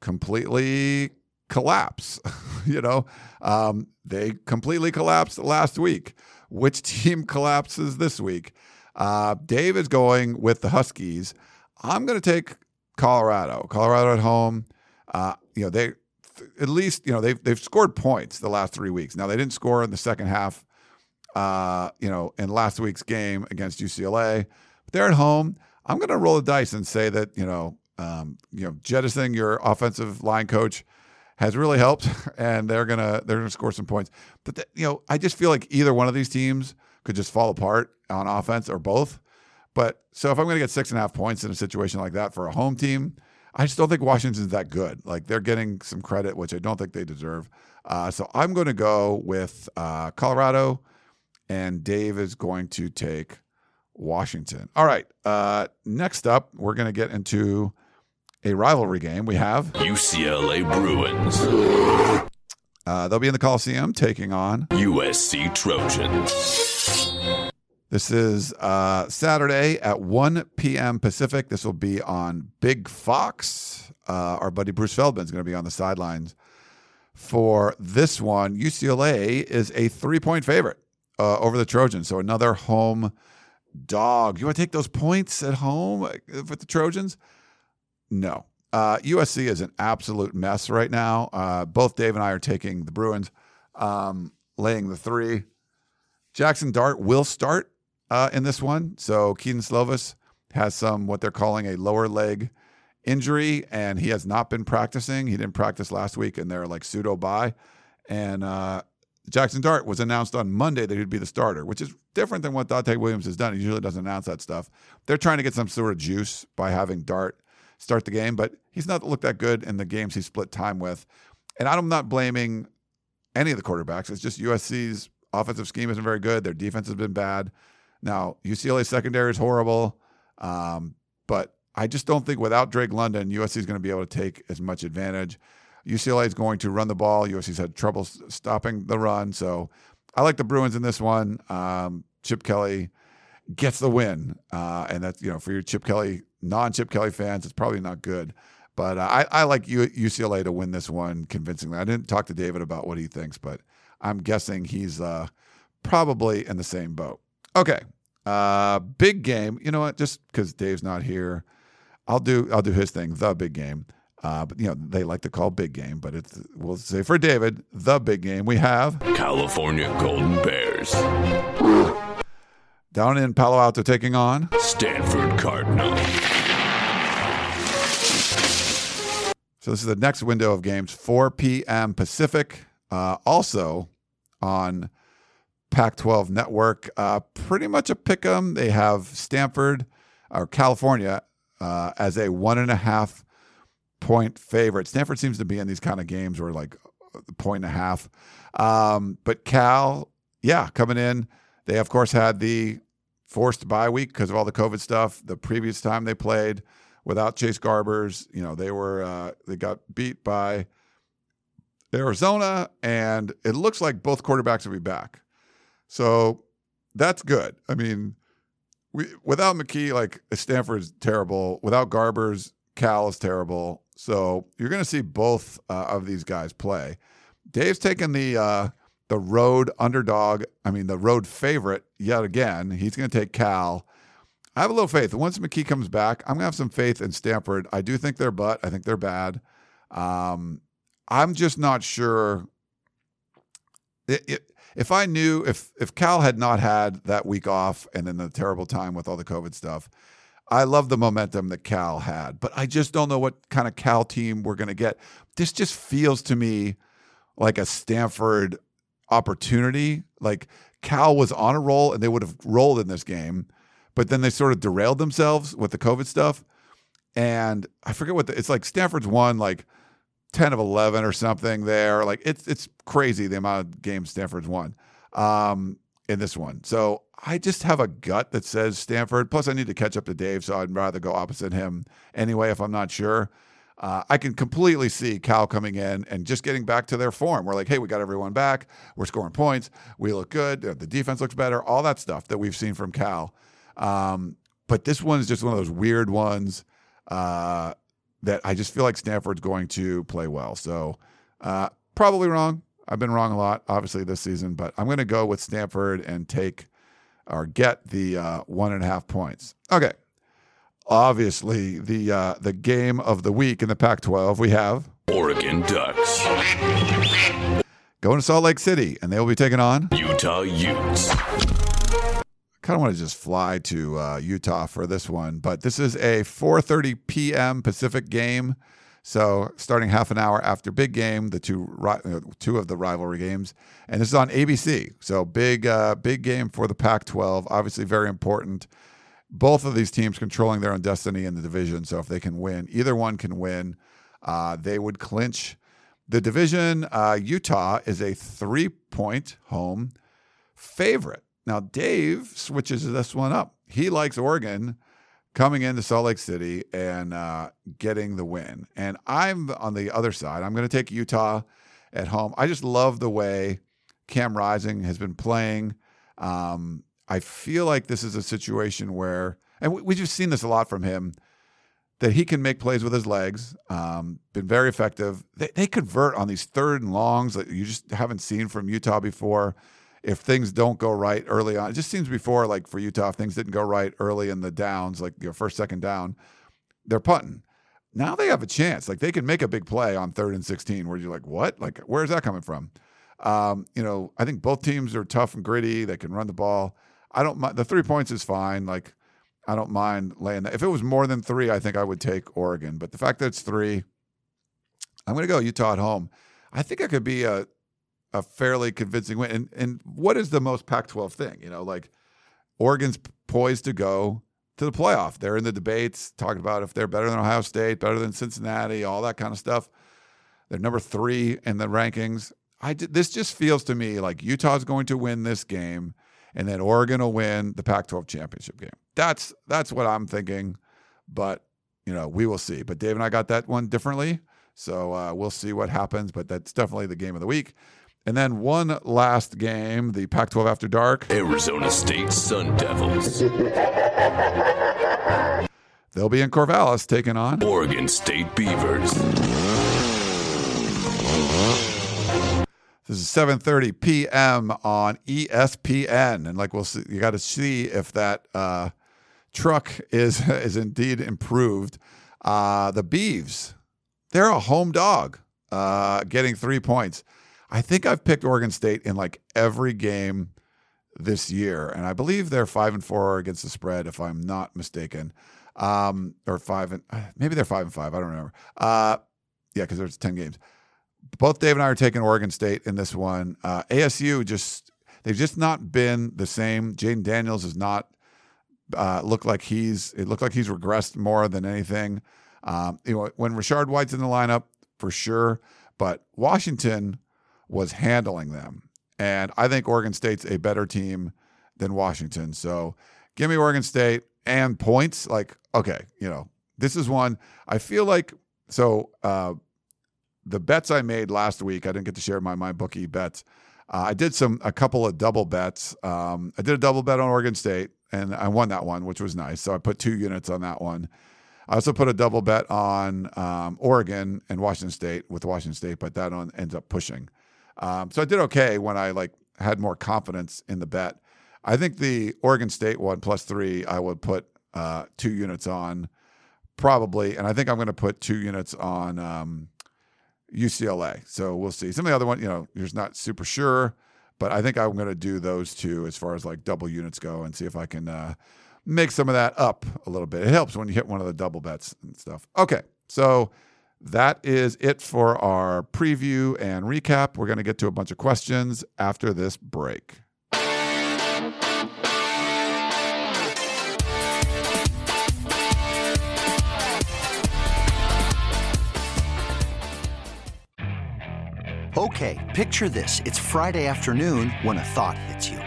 completely collapse. you know, um, they completely collapsed last week. Which team collapses this week? Uh, Dave is going with the Huskies. I'm going to take Colorado. Colorado at home. Uh, you know, they at least you know they've they've scored points the last three weeks. Now they didn't score in the second half. Uh, you know, in last week's game against UCLA, but they're at home. I'm going to roll the dice and say that you know, um, you know, jettisoning your offensive line coach has really helped, and they're gonna they're gonna score some points. But the, you know, I just feel like either one of these teams could just fall apart on offense or both. But so if I'm going to get six and a half points in a situation like that for a home team, I just don't think Washington's that good. Like they're getting some credit, which I don't think they deserve. Uh, so I'm going to go with uh, Colorado, and Dave is going to take Washington. All right. Uh, next up, we're going to get into a rivalry game. We have UCLA Bruins. uh, they'll be in the Coliseum taking on USC Trojans. This is uh, Saturday at 1 p.m. Pacific. This will be on Big Fox. Uh, our buddy Bruce Feldman is going to be on the sidelines for this one. UCLA is a three point favorite uh, over the Trojans. So another home dog. You want to take those points at home with the Trojans? No. Uh, USC is an absolute mess right now. Uh, both Dave and I are taking the Bruins, um, laying the three. Jackson Dart will start uh, in this one. So Kedon Slovis has some what they're calling a lower leg injury, and he has not been practicing. He didn't practice last week, and they're like pseudo bye. And uh, Jackson Dart was announced on Monday that he'd be the starter, which is different than what Donte Williams has done. He usually doesn't announce that stuff. They're trying to get some sort of juice by having Dart start the game, but he's not looked that good in the games he split time with. And I'm not blaming any of the quarterbacks. It's just USC's offensive scheme isn't very good. Their defense has been bad. Now, UCLA secondary is horrible. Um, but I just don't think without Drake London, USC is going to be able to take as much advantage. UCLA is going to run the ball. USC's had trouble stopping the run. So I like the Bruins in this one. Um, Chip Kelly gets the win. Uh, and that's, you know, for your Chip Kelly, non Chip Kelly fans, it's probably not good. But uh, I, I like U- UCLA to win this one convincingly. I didn't talk to David about what he thinks, but I'm guessing he's uh, probably in the same boat. Okay. Uh, big game. You know what? Just because Dave's not here, I'll do I'll do his thing. The big game. Uh, but you know they like to call big game, but it's we'll say for David the big game. We have California Golden Bears. down in Palo Alto taking on Stanford Cardinal. So this is the next window of games, 4 p.m. Pacific. Uh, also on Pac-12 Network, uh, pretty much a pick 'em. They have Stanford or California uh, as a one and a half point favorite. Stanford seems to be in these kind of games where like point and a half. Um, but Cal, yeah, coming in. They of course had the forced bye week because of all the COVID stuff. The previous time they played without Chase Garbers, you know, they were uh, they got beat by Arizona, and it looks like both quarterbacks will be back. So that's good. I mean, we without McKee, like Stanford's terrible. Without Garbers, Cal is terrible. So you're going to see both uh, of these guys play. Dave's taking the uh, the road underdog. I mean, the road favorite yet again. He's going to take Cal. I have a little faith. Once McKee comes back, I'm going to have some faith in Stanford. I do think they're butt. I think they're bad. Um, I'm just not sure. It, it, if I knew if if Cal had not had that week off and then the terrible time with all the COVID stuff, I love the momentum that Cal had, but I just don't know what kind of Cal team we're going to get. This just feels to me like a Stanford opportunity. Like Cal was on a roll and they would have rolled in this game, but then they sort of derailed themselves with the COVID stuff. And I forget what the, it's like. Stanford's won like 10 of 11 or something there. Like it's it's crazy the amount of games Stanford's won um, in this one. So I just have a gut that says Stanford. Plus, I need to catch up to Dave, so I'd rather go opposite him anyway if I'm not sure. Uh, I can completely see Cal coming in and just getting back to their form. We're like, hey, we got everyone back. We're scoring points. We look good. The defense looks better. All that stuff that we've seen from Cal. Um, but this one is just one of those weird ones uh, that I just feel like Stanford's going to play well. So uh, probably wrong. I've been wrong a lot, obviously, this season, but I'm going to go with Stanford and take or get the uh, one and a half points. Okay. Obviously, the uh, the game of the week in the Pac-12, we have Oregon Ducks. going to Salt Lake City, and they will be taking on. Utah Utes. I kind of want to just fly to uh, Utah for this one, but this is a 4:30 p.m. Pacific game. So starting half an hour after big game, the two uh, two of the rivalry games, and this is on ABC. So big uh, big game for the Pac-12. Obviously very important. Both of these teams controlling their own destiny in the division. So if they can win, either one can win. Uh, they would clinch the division. Uh, Utah is a three-point home favorite. Now, Dave switches this one up. He likes Oregon coming into Salt Lake City and uh, getting the win. And I'm on the other side. I'm going to take Utah at home. I just love the way Cam Rising has been playing. Um, I feel like this is a situation where, and we, we've just seen this a lot from him, that he can make plays with his legs. Um, been very effective. They, they convert on these third and longs that you just haven't seen from Utah before if things don't go right early on. It just seems before, like for Utah, if things didn't go right early in the downs, like your first, second down, they're punting. Now they have a chance. Like they can make a big play on third and 16 where you're like, what? Like, where's that coming from? Um, you know, I think both teams are tough and gritty. They can run the ball. I don't mind. The three points is fine. Like, I don't mind laying that. If it was more than three, I think I would take Oregon. But the fact that it's three, I'm going to go Utah at home. I think it could be a, a fairly convincing win. And and what is the most Pac-12 thing? You know, like Oregon's poised to go to the playoff. They're in the debates talking about if they're better than Ohio State, better than Cincinnati, all that kind of stuff. They're number three in the rankings. I this just feels to me like Utah's going to win this game, and then Oregon will win the Pac-12 championship game. That's that's what I'm thinking, but you know we will see. But Dave and I got that one differently, so uh, we'll see what happens. But that's definitely the game of the week. And then one last game, the Pac 12 After Dark. Arizona State Sun Devils. They'll be in Corvallis taking on Oregon State Beavers. This is 7:30 p.m. on ESPN, and like we'll see, you got to see if that uh, truck is is indeed improved. Uh, the Beavs, they're a home dog, uh, getting three points. I think I've picked Oregon State in like every game this year, and I believe they're five and four against the spread, if I'm not mistaken, um, or five and maybe they're five and five. I don't remember. Uh, yeah, because there's ten games. Both Dave and I are taking Oregon State in this one. Uh, ASU just they've just not been the same. Jayden Daniels has not uh, looked like he's it looked like he's regressed more than anything. Um, you know, when Rachaad White's in the lineup for sure, but Washington was handling them. And I think Oregon State's a better team than Washington. So give me Oregon State and points. Like, okay, you know, this is one I feel like. So uh, the bets I made last week, I didn't get to share my my bookie bets. Uh, I did some a couple of double bets. Um, I did a double bet on Oregon State, and I won that one, which was nice. So I put two units on that one. I also put a double bet on um, Oregon and Washington State with Washington State, but that one ends up pushing. Um, so I did okay when I like had more confidence in the bet. I think the Oregon State one plus three, I would put uh, two units on probably, and I think I'm going to put two units on um, UCLA. So we'll see. Some of the other one, you know, you're just not super sure, but I think I'm going to do those two as far as like double units go and see if I can uh, make some of that up a little bit. It helps when you hit one of the double bets and stuff. Okay, so that is it for our preview and recap. We're going to get to a bunch of questions after this break. Okay, picture this. It's Friday afternoon when a thought hits you.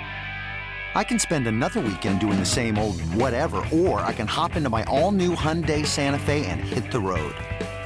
I can spend another weekend doing the same old whatever, or I can hop into my all new Hyundai Santa Fe and hit the road.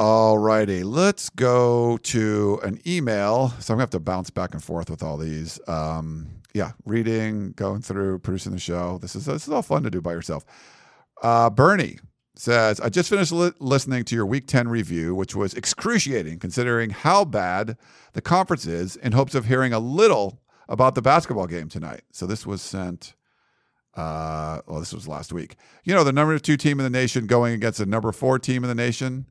All righty, let's go to an email. So I'm gonna have to bounce back and forth with all these. Um, yeah, reading, going through, producing the show. This is this is all fun to do by yourself. Uh, Bernie says, I just finished li- listening to your Week 10 review, which was excruciating considering how bad the conference is. In hopes of hearing a little about the basketball game tonight. So this was sent. Uh, well, this was last week. You know, the number two team in the nation going against the number four team in the nation.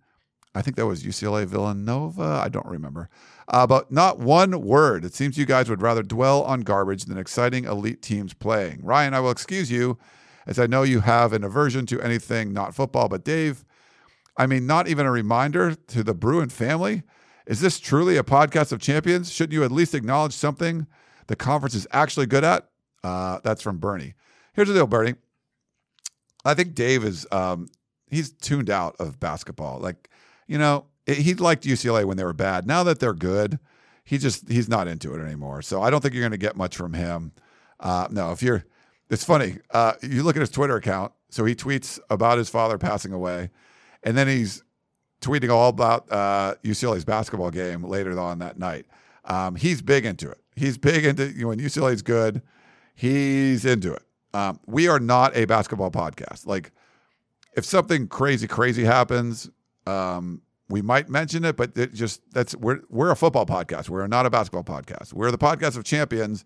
I think that was UCLA Villanova. I don't remember. Uh, but not one word. It seems you guys would rather dwell on garbage than exciting elite teams playing. Ryan, I will excuse you, as I know you have an aversion to anything not football. But Dave, I mean, not even a reminder to the Bruin family. Is this truly a podcast of champions? Shouldn't you at least acknowledge something the conference is actually good at? Uh, that's from Bernie. Here's the deal, Bernie. I think Dave is um, he's tuned out of basketball. Like, you know, he liked UCLA when they were bad. Now that they're good, he just he's not into it anymore. So I don't think you're going to get much from him. Uh, no, if you're, it's funny. Uh, you look at his Twitter account. So he tweets about his father passing away, and then he's tweeting all about uh, UCLA's basketball game later on that night. Um, he's big into it. He's big into you know, when UCLA's good. He's into it. Um, we are not a basketball podcast. Like, if something crazy, crazy happens, um, we might mention it, but it just that's we're we're a football podcast. We're not a basketball podcast. We're the podcast of champions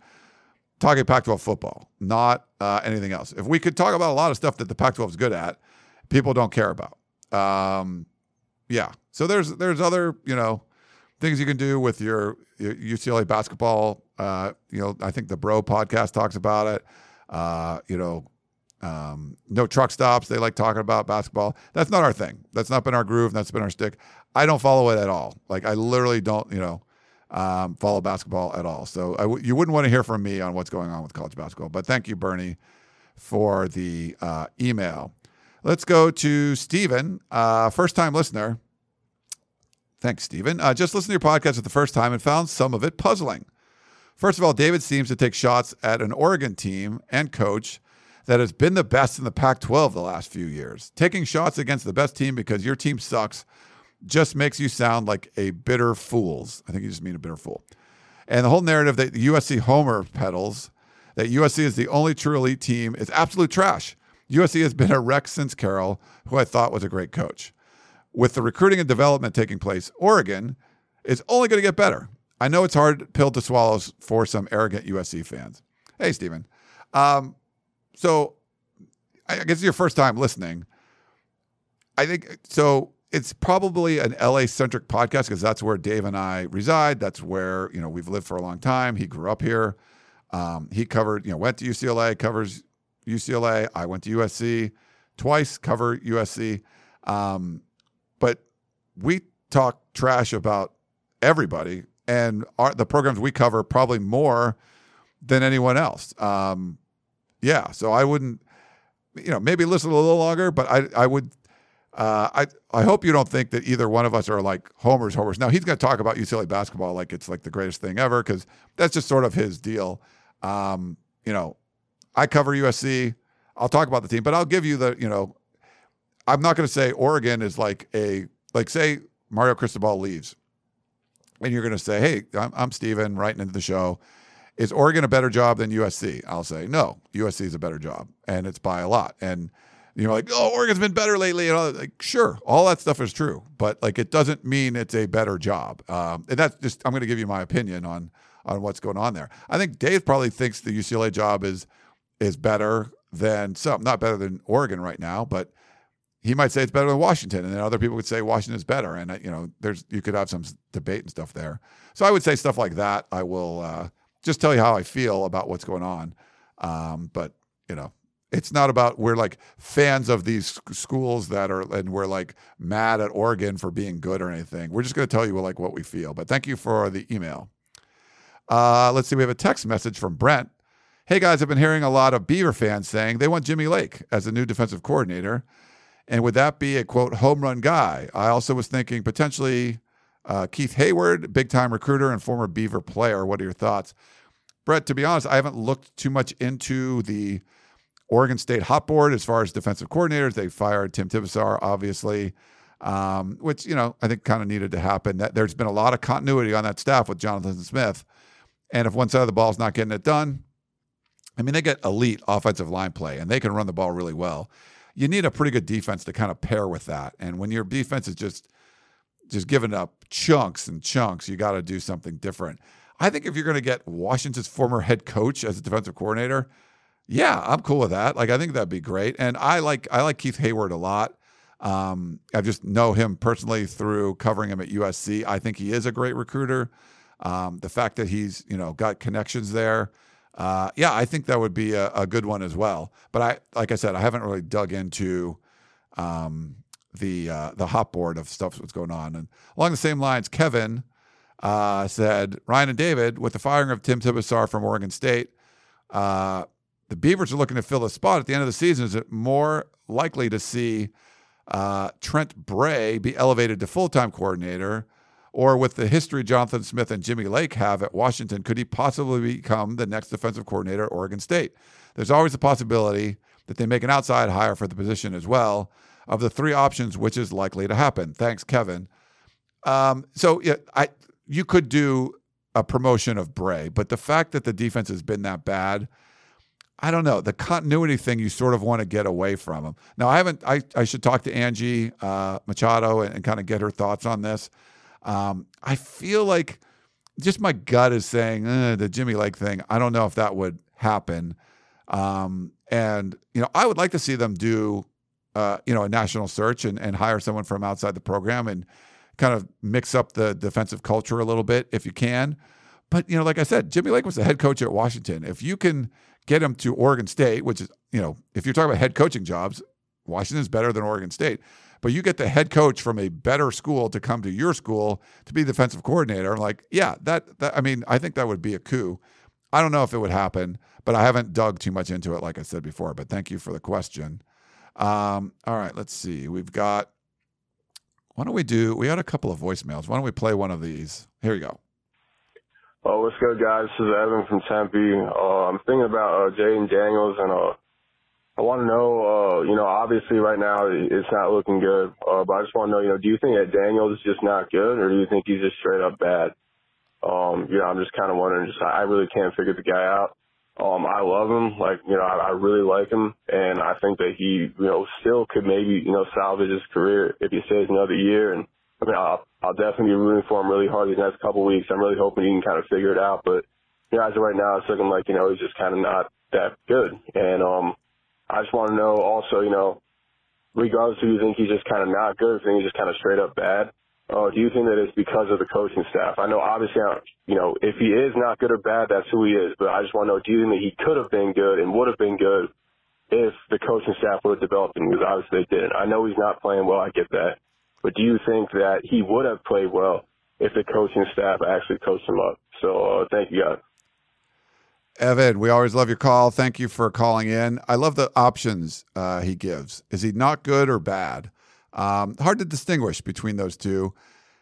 talking Pac-12 football, not uh, anything else. If we could talk about a lot of stuff that the Pac-12 is good at, people don't care about. Um, yeah. So there's there's other you know things you can do with your, your UCLA basketball. Uh, you know, I think the Bro podcast talks about it. Uh, you know, Um, no truck stops. They like talking about basketball. That's not our thing. That's not been our groove. That's been our stick. I don't follow it at all. Like I literally don't, you know, um, follow basketball at all. So you wouldn't want to hear from me on what's going on with college basketball. But thank you, Bernie, for the uh, email. Let's go to Stephen, uh, first time listener. Thanks, Stephen. Uh, just listened to your podcast for the first time and found some of it puzzling. First of all, David seems to take shots at an Oregon team and coach that has been the best in the Pac 12 the last few years. Taking shots against the best team because your team sucks just makes you sound like a bitter fool. I think you just mean a bitter fool. And the whole narrative that USC Homer peddles that USC is the only true elite team is absolute trash. USC has been a wreck since Carroll, who I thought was a great coach. With the recruiting and development taking place, Oregon is only going to get better. I know it's hard pill to swallow for some arrogant USC fans. Hey, Stephen. Um, so I guess it's your first time listening. I think so. It's probably an LA centric podcast because that's where Dave and I reside. That's where you know we've lived for a long time. He grew up here. Um, he covered, you know, went to UCLA, covers UCLA. I went to USC twice, cover USC. Um, but we talk trash about everybody and our, the programs we cover probably more than anyone else. Um, yeah, so I wouldn't, you know, maybe listen a little longer, but I, I would, uh, I, I hope you don't think that either one of us are like homers, homers. Now he's going to talk about UCLA basketball like it's like the greatest thing ever because that's just sort of his deal. Um, you know, I cover USC. I'll talk about the team, but I'll give you the, you know, I'm not going to say Oregon is like a, like say Mario Cristobal leaves and you're going to say, hey, I'm, I'm Steven writing into the show. Is Oregon a better job than USC? I'll say, no, USC is a better job and it's by a lot. And you're like, oh, Oregon's been better lately. And all that. like, sure, all that stuff is true, but like, it doesn't mean it's a better job. Um, and that's just, I'm going to give you my opinion on, on what's going on there. I think Dave probably thinks the UCLA job is, is better than some, not better than Oregon right now, but he might say it's better than Washington, and then other people would say Washington is better. And you know, there's you could have some debate and stuff there. So I would say stuff like that. I will uh, just tell you how I feel about what's going on. Um, but you know, it's not about we're like fans of these schools that are and we're like mad at Oregon for being good or anything. We're just going to tell you like what we feel. But thank you for the email. Uh, let's see. We have a text message from Brent. Hey guys, I've been hearing a lot of Beaver fans saying they want Jimmy Lake as the new defensive coordinator. And would that be a quote home run guy? I also was thinking potentially uh, Keith Heyward, big time recruiter and former Beaver player. What are your thoughts? Brett, to be honest, I haven't looked too much into the Oregon State hot board as far as defensive coordinators. They fired Tim Tibesar, obviously, um, which, you know, I think kind of needed to happen. That There's been a lot of continuity on that staff with Jonathan Smith. And if one side of the ball is not getting it done, I mean, they get elite offensive line play and they can run the ball really well you need a pretty good defense to kind of pair with that. And when your defense is just just giving up chunks and chunks, you got to do something different. I think if you're going to get Washington's former head coach as a defensive coordinator, yeah, I'm cool with that. Like I think that'd be great. And I like I like Keith Heyward a lot. Um, I just know him personally through covering him at USC. I think he is a great recruiter. Um, the fact that he's you know got connections there, uh, yeah, I think that would be a, a, good one as well. But I, like I said, I haven't really dug into um, the uh, the hot board of stuff that's going on. And along the same lines, Kevin uh, said Ryan and David, with the firing of Tim Tibesar from Oregon State, uh, the Beavers are looking to fill a spot at the end of the season. Is it more likely to see uh, Trent Bray be elevated to full time coordinator? Or with the history Jonathan Smith and Jimmy Lake have at Washington, could he possibly become the next defensive coordinator at Oregon State? There's always the possibility that they make an outside hire for the position as well. Of the three options, which is likely to happen? Thanks, Kevin. Um, so yeah, I you could do a promotion of Bray, but the fact that the defense has been that bad, I don't know. The continuity thing you sort of want to get away from them. Now I haven't. I I should talk to Angie uh, Machado and, and kind of get her thoughts on this. Um, I feel like just my gut is saying eh, the Jimmy Lake thing. I don't know if that would happen. Um, and you know, I would like to see them do uh, you know a national search and, and hire someone from outside the program and kind of mix up the defensive culture a little bit if you can. But you know, like I said, Jimmy Lake was the head coach at Washington. If you can get him to Oregon State, which is, you know, if you're talking about head coaching jobs, Washington's better than Oregon State. But you get the head coach from a better school to come to your school to be defensive coordinator. I'm Like, yeah, that, that I mean, I think that would be a coup. I don't know if it would happen, but I haven't dug too much into it, like I said before. But thank you for the question. Um, all right, let's see. We've got. Why don't we do? We had a couple of voicemails. Why don't we play one of these? Here you go. Oh, what's good, guys? This is Evan from Tempe. Uh, I'm thinking about uh, Jayden Daniels, and uh, I want to know, uh, you know, obviously right now it's not looking good, uh, but I just want to know, you know, do you think that Daniels is just not good, or do you think he's just straight up bad? Um, you know, I'm just kind of wondering. Just I really can't figure the guy out. Um, I love him, like you know, I, I really like him, and I think that he, you know, still could maybe, you know, salvage his career if he stays another year. And I mean, I'll, I'll definitely be rooting for him really hard these next couple of weeks. I'm really hoping he can kind of figure it out. But you know, as of right now, it's looking like you know he's just kind of not that good. And um, I just want to know also, you know, regardless if you think he's just kind of not good, if you think he's just kind of straight up bad, uh, do you think that it's because of the coaching staff? I know obviously, you know, if he is not good or bad, that's who he is. But I just want to know, do you think that he could have been good and would have been good if the coaching staff would have developed him? Because obviously they didn't. I know he's not playing well. I get that. But do you think that he would have played well if the coaching staff actually coached him up? So uh, thank you, guys. Evan, we always love your call. Thank you for calling in. I love the options uh, he gives. Is he not good or bad? Um, hard to distinguish between those two.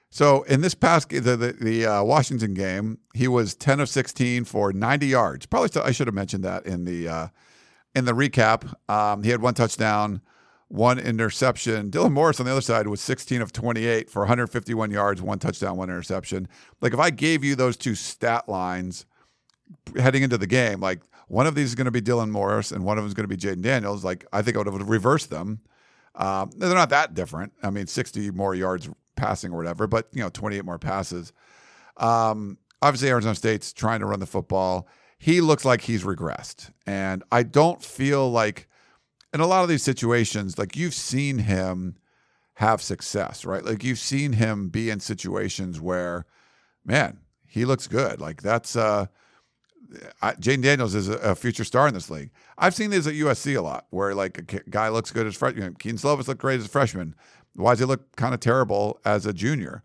So in this past the the, the uh, Washington game, he was 10 of 16 for 90 yards. Probably still, I should have mentioned that in the uh, in the recap. Um, he had one touchdown, one interception. Dylan Morris on the other side was 16 of 28 for 151 yards, one touchdown, one interception. Like if I gave you those two stat lines heading into the game, like one of these is going to be Dylan Morris and one of them is going to be Jayden Daniels. Like I think I would have reversed them. Um, they're not that different. I mean, 60 more yards passing or whatever, but you know, 28 more passes. Um, obviously, Arizona State's trying to run the football. He looks like he's regressed, and I don't feel like in a lot of these situations, like you've seen him have success, right? Like you've seen him be in situations where, man, he looks good. Like that's uh, Jayden Daniels is a, a, future star in this league. I've seen this at USC a lot, where like a guy looks good as freshman. Kedon Slovis looked great as a freshman. Why does he look kind of terrible as a junior?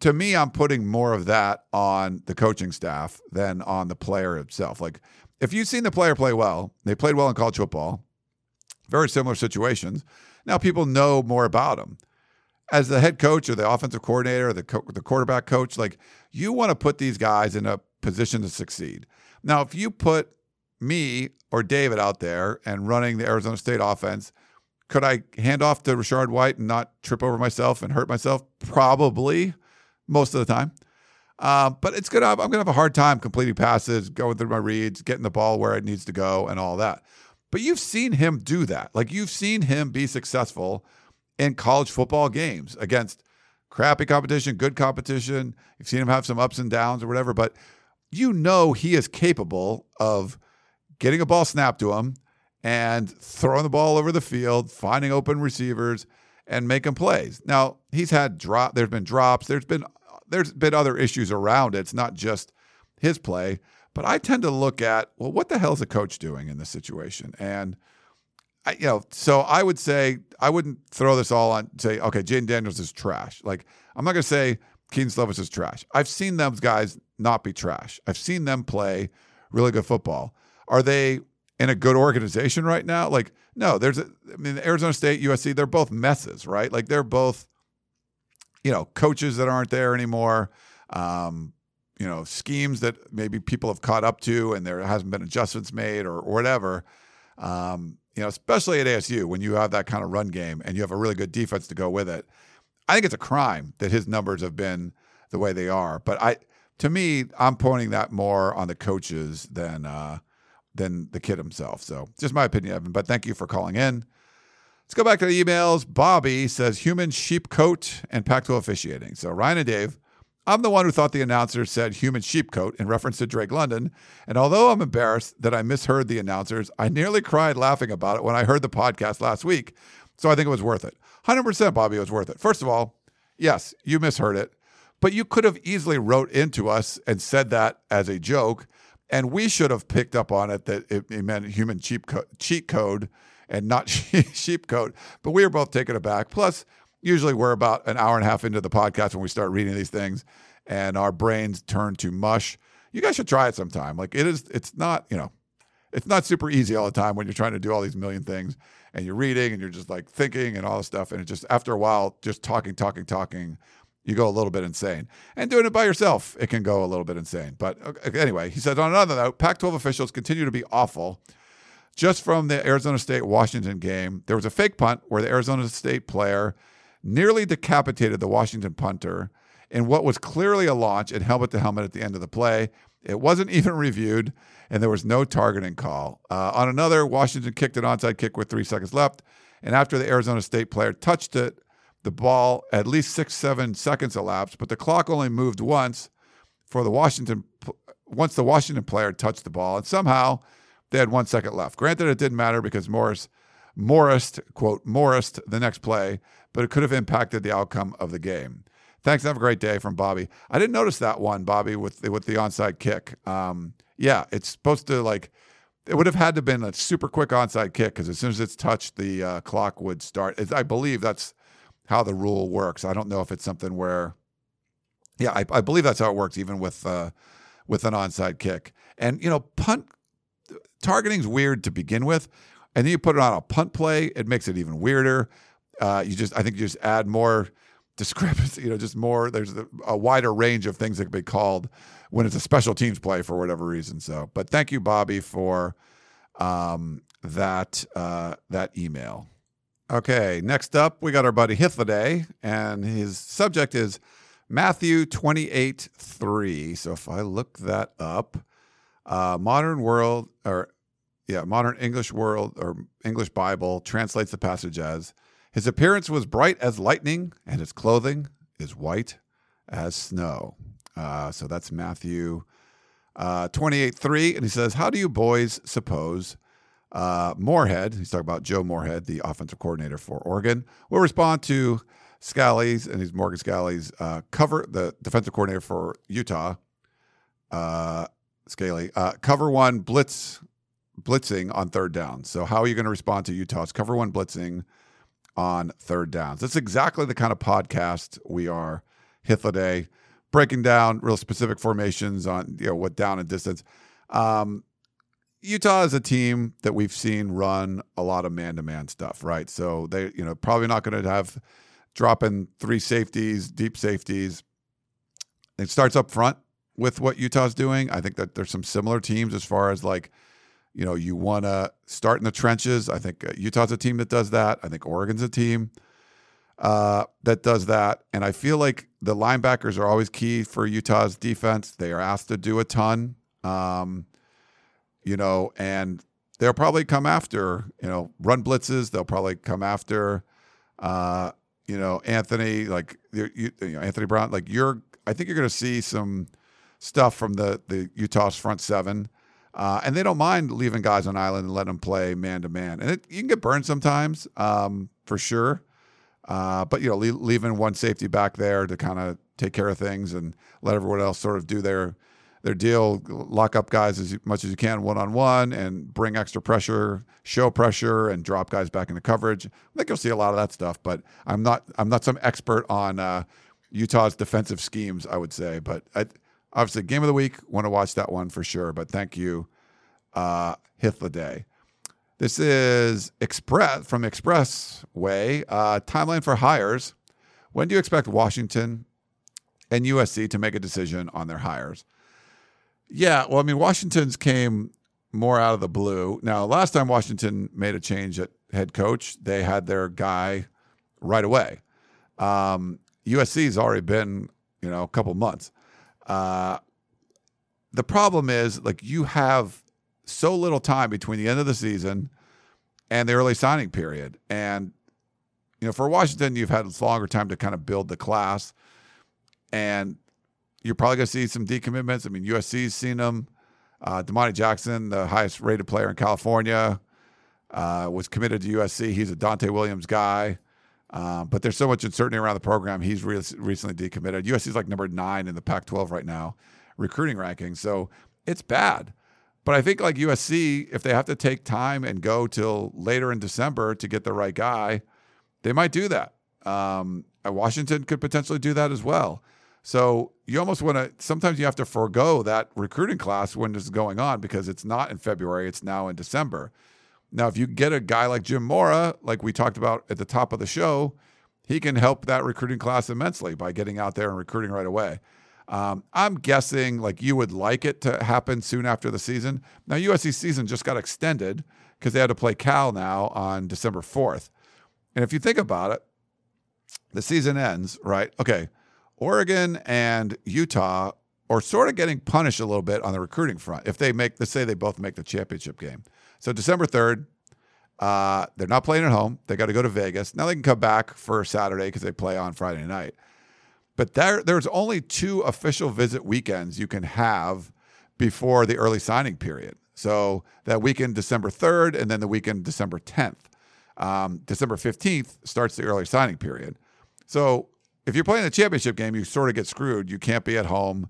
To me, I'm putting more of that on the coaching staff than on the player himself. Like, if you've seen the player play well, they played well in college football, very similar situations. Now people know more about him. As the head coach or the offensive coordinator or the, co- the quarterback coach, like you want to put these guys in a position to succeed. Now, if you put me or David out there and running the Arizona State offense, could I hand off to Rachaad White and not trip over myself and hurt myself? Probably, most of the time. Uh, but it's gonna. I'm gonna have a hard time completing passes, going through my reads, getting the ball where it needs to go, and all that. But you've seen him do that. Like you've seen him be successful in college football games against crappy competition, good competition. You've seen him have some ups and downs or whatever, but you know he is capable of getting a ball snapped to him and throwing the ball over the field, finding open receivers, and making plays. Now he's had drop. There's been drops. There's been there's been other issues around it. It's not just his play, but I tend to look at well, what the hell is a coach doing in this situation? And I, you know, so I would say I wouldn't throw this all on say, okay, Jayden Daniels is trash. Like I'm not gonna say Kedon Slovis is trash. I've seen those guys not be trash. I've seen them play really good football. Are they in a good organization right now? Like, no, there's, a, I mean, Arizona State, USC, they're both messes, right? Like, they're both, you know, coaches that aren't there anymore, um, you know, schemes that maybe people have caught up to and there hasn't been adjustments made or, or whatever. Um, you know, especially at ASU when you have that kind of run game and you have a really good defense to go with it. I think it's a crime that his numbers have been the way they are. But I, to me, I'm pointing that more on the coaches than uh, than the kid himself. So just my opinion, Evan. But thank you for calling in. Let's go back to the emails. Bobby says human sheep coat and Pac-12 officiating. So Ryan and Dave, I'm the one who thought the announcer said human sheep coat in reference to Drake London. And although I'm embarrassed that I misheard the announcers, I nearly cried laughing about it when I heard the podcast last week. So I think it was worth it. 100% Bobby, it was worth it. First of all, yes, you misheard it, but you could have easily wrote into us and said that as a joke and we should have picked up on it that it, meant human cheap co- cheat code and not sheep code. But we were both taken aback. Plus, usually we're about an hour and a half into the podcast when we start reading these things, and our brains turn to mush. You guys should try it sometime. Like it is, it's not you know, it's not super easy all the time when you're trying to do all these million things and you're reading and you're just like thinking and all this stuff, and it just after a while, just talking, talking, talking you go a little bit insane. And doing it by yourself, it can go a little bit insane. But okay, anyway, he said on another note, Pac 12 officials continue to be awful. Just from the Arizona State Washington game, there was a fake punt where the Arizona State player nearly decapitated the Washington punter in what was clearly a launch and helmet to helmet at the end of the play. It wasn't even reviewed, and there was no targeting call. Uh, on another, Washington kicked an onside kick with three seconds left, and after the Arizona State player touched it, the ball at least six, seven seconds elapsed, but the clock only moved once for the Washington once the Washington player touched the ball, and somehow they had one second left. Granted, it didn't matter because Morris Morris quote Morris the next play, but it could have impacted the outcome of the game. Thanks. Have a great day from Bobby. I didn't notice that one, Bobby, with the, with the onside kick. Um, yeah, it's supposed to like it would have had to been a super quick onside kick because as soon as it's touched, the uh, clock would start. I believe that's how the rule works. I don't know if it's something where, yeah, I, I believe that's how it works, even with uh, with an onside kick. And you know, punt targeting is weird to begin with, and then you put it on a punt play, it makes it even weirder. Uh, you just, I think, you just add more discrepancy. You know, just more. There's a, a wider range of things that can be called when it's a special teams play for whatever reason. So, but thank you, Bobby, for um, that uh, that email. Okay, next up, we got our buddy Hithliday, and his subject is Matthew 28 3. So if I look that up, uh, modern world, or yeah, modern English world or English Bible translates the passage as His appearance was bright as lightning, and his clothing is white as snow. Uh, so that's Matthew uh, 28 3. And he says, How do you boys suppose uh, Moorhead, he's talking about Joe Moorhead, the offensive coordinator for Oregon, will respond to Scalley's and he's Morgan Scalley's uh, cover, the defensive coordinator for Utah, uh, uh, cover one blitz, blitzing on third down. So how are you going to respond to Utah's cover one blitzing on third downs? That's exactly the kind of podcast we are. Hithliday breaking down real specific formations on you know what down and distance. Um, Utah is a team that we've seen run a lot of man-to-man stuff, right? So they, you know, probably not going to have dropping three safeties, deep safeties. It starts up front with what Utah's doing. I think that there's some similar teams as far as like, you know, you want to start in the trenches. I think uh, Utah's a team that does that. I think Oregon's a team uh, that does that. And I feel like the linebackers are always key for Utah's defense. They are asked to do a ton. Um, you know, and they'll probably come after, you know, run blitzes. They'll probably come after, uh, you know, Anthony, like you, you know, Anthony Brown. Like you're, I think you're going to see some stuff from the the Utah's front seven, uh, and they don't mind leaving guys on island and letting them play man to man. And it, you can get burned sometimes, um, for sure. Uh, but you know, leaving one safety back there to kind of take care of things and let everyone else sort of do their their deal, lock up guys as much as you can one on one and bring extra pressure, show pressure, and drop guys back into coverage. I think you'll see a lot of that stuff. But I'm not I'm not some expert on uh, Utah's defensive schemes. I would say, but I, obviously, game of the week. Want to watch that one for sure. But thank you, uh. This is Express from Expressway. Uh, timeline for hires. When do you expect Washington and USC to make a decision on their hires? Yeah, well, I mean, Washington's came more out of the blue. Now, last time Washington made a change at head coach, they had their guy right away. Um, USC's already been, you know, a couple months. Uh, the problem is, like, you have so little time between the end of the season and the early signing period. And, you know, for Washington, you've had longer time to kind of build the class. And you're probably going to see some decommitments. I mean, USC's seen them. Uh, Domani Jackson, the highest rated player in California, uh, was committed to USC. He's a Donte Williams guy. Uh, but there's so much uncertainty around the program. He's re- recently decommitted. USC's like number nine in the Pac 12 right now, recruiting ranking. So it's bad. But I think like USC, if they have to take time and go till later in December to get the right guy, they might do that. Um, Washington could potentially do that as well. So you almost want to. Sometimes you have to forego that recruiting class when is going on because it's not in February; it's now in December. Now, if you get a guy like Jim Mora, like we talked about at the top of the show, he can help that recruiting class immensely by getting out there and recruiting right away. Um, I'm guessing like you would like it to happen soon after the season. Now, USC season just got extended because they had to play Cal now on December 4th. And if you think about it, the season ends, right? Okay. Oregon and Utah are sort of getting punished a little bit on the recruiting front if they make, let's say they both make the championship game. So December 3rd, uh, they're not playing at home. They got to go to Vegas. Now they can come back for Saturday because they play on Friday night. But there, there's only two official visit weekends you can have before the early signing period. So that weekend, December 3rd, and then the weekend, December 10th. Um, December 15th starts the early signing period. So if you're playing the championship game, you sort of get screwed. You can't be at home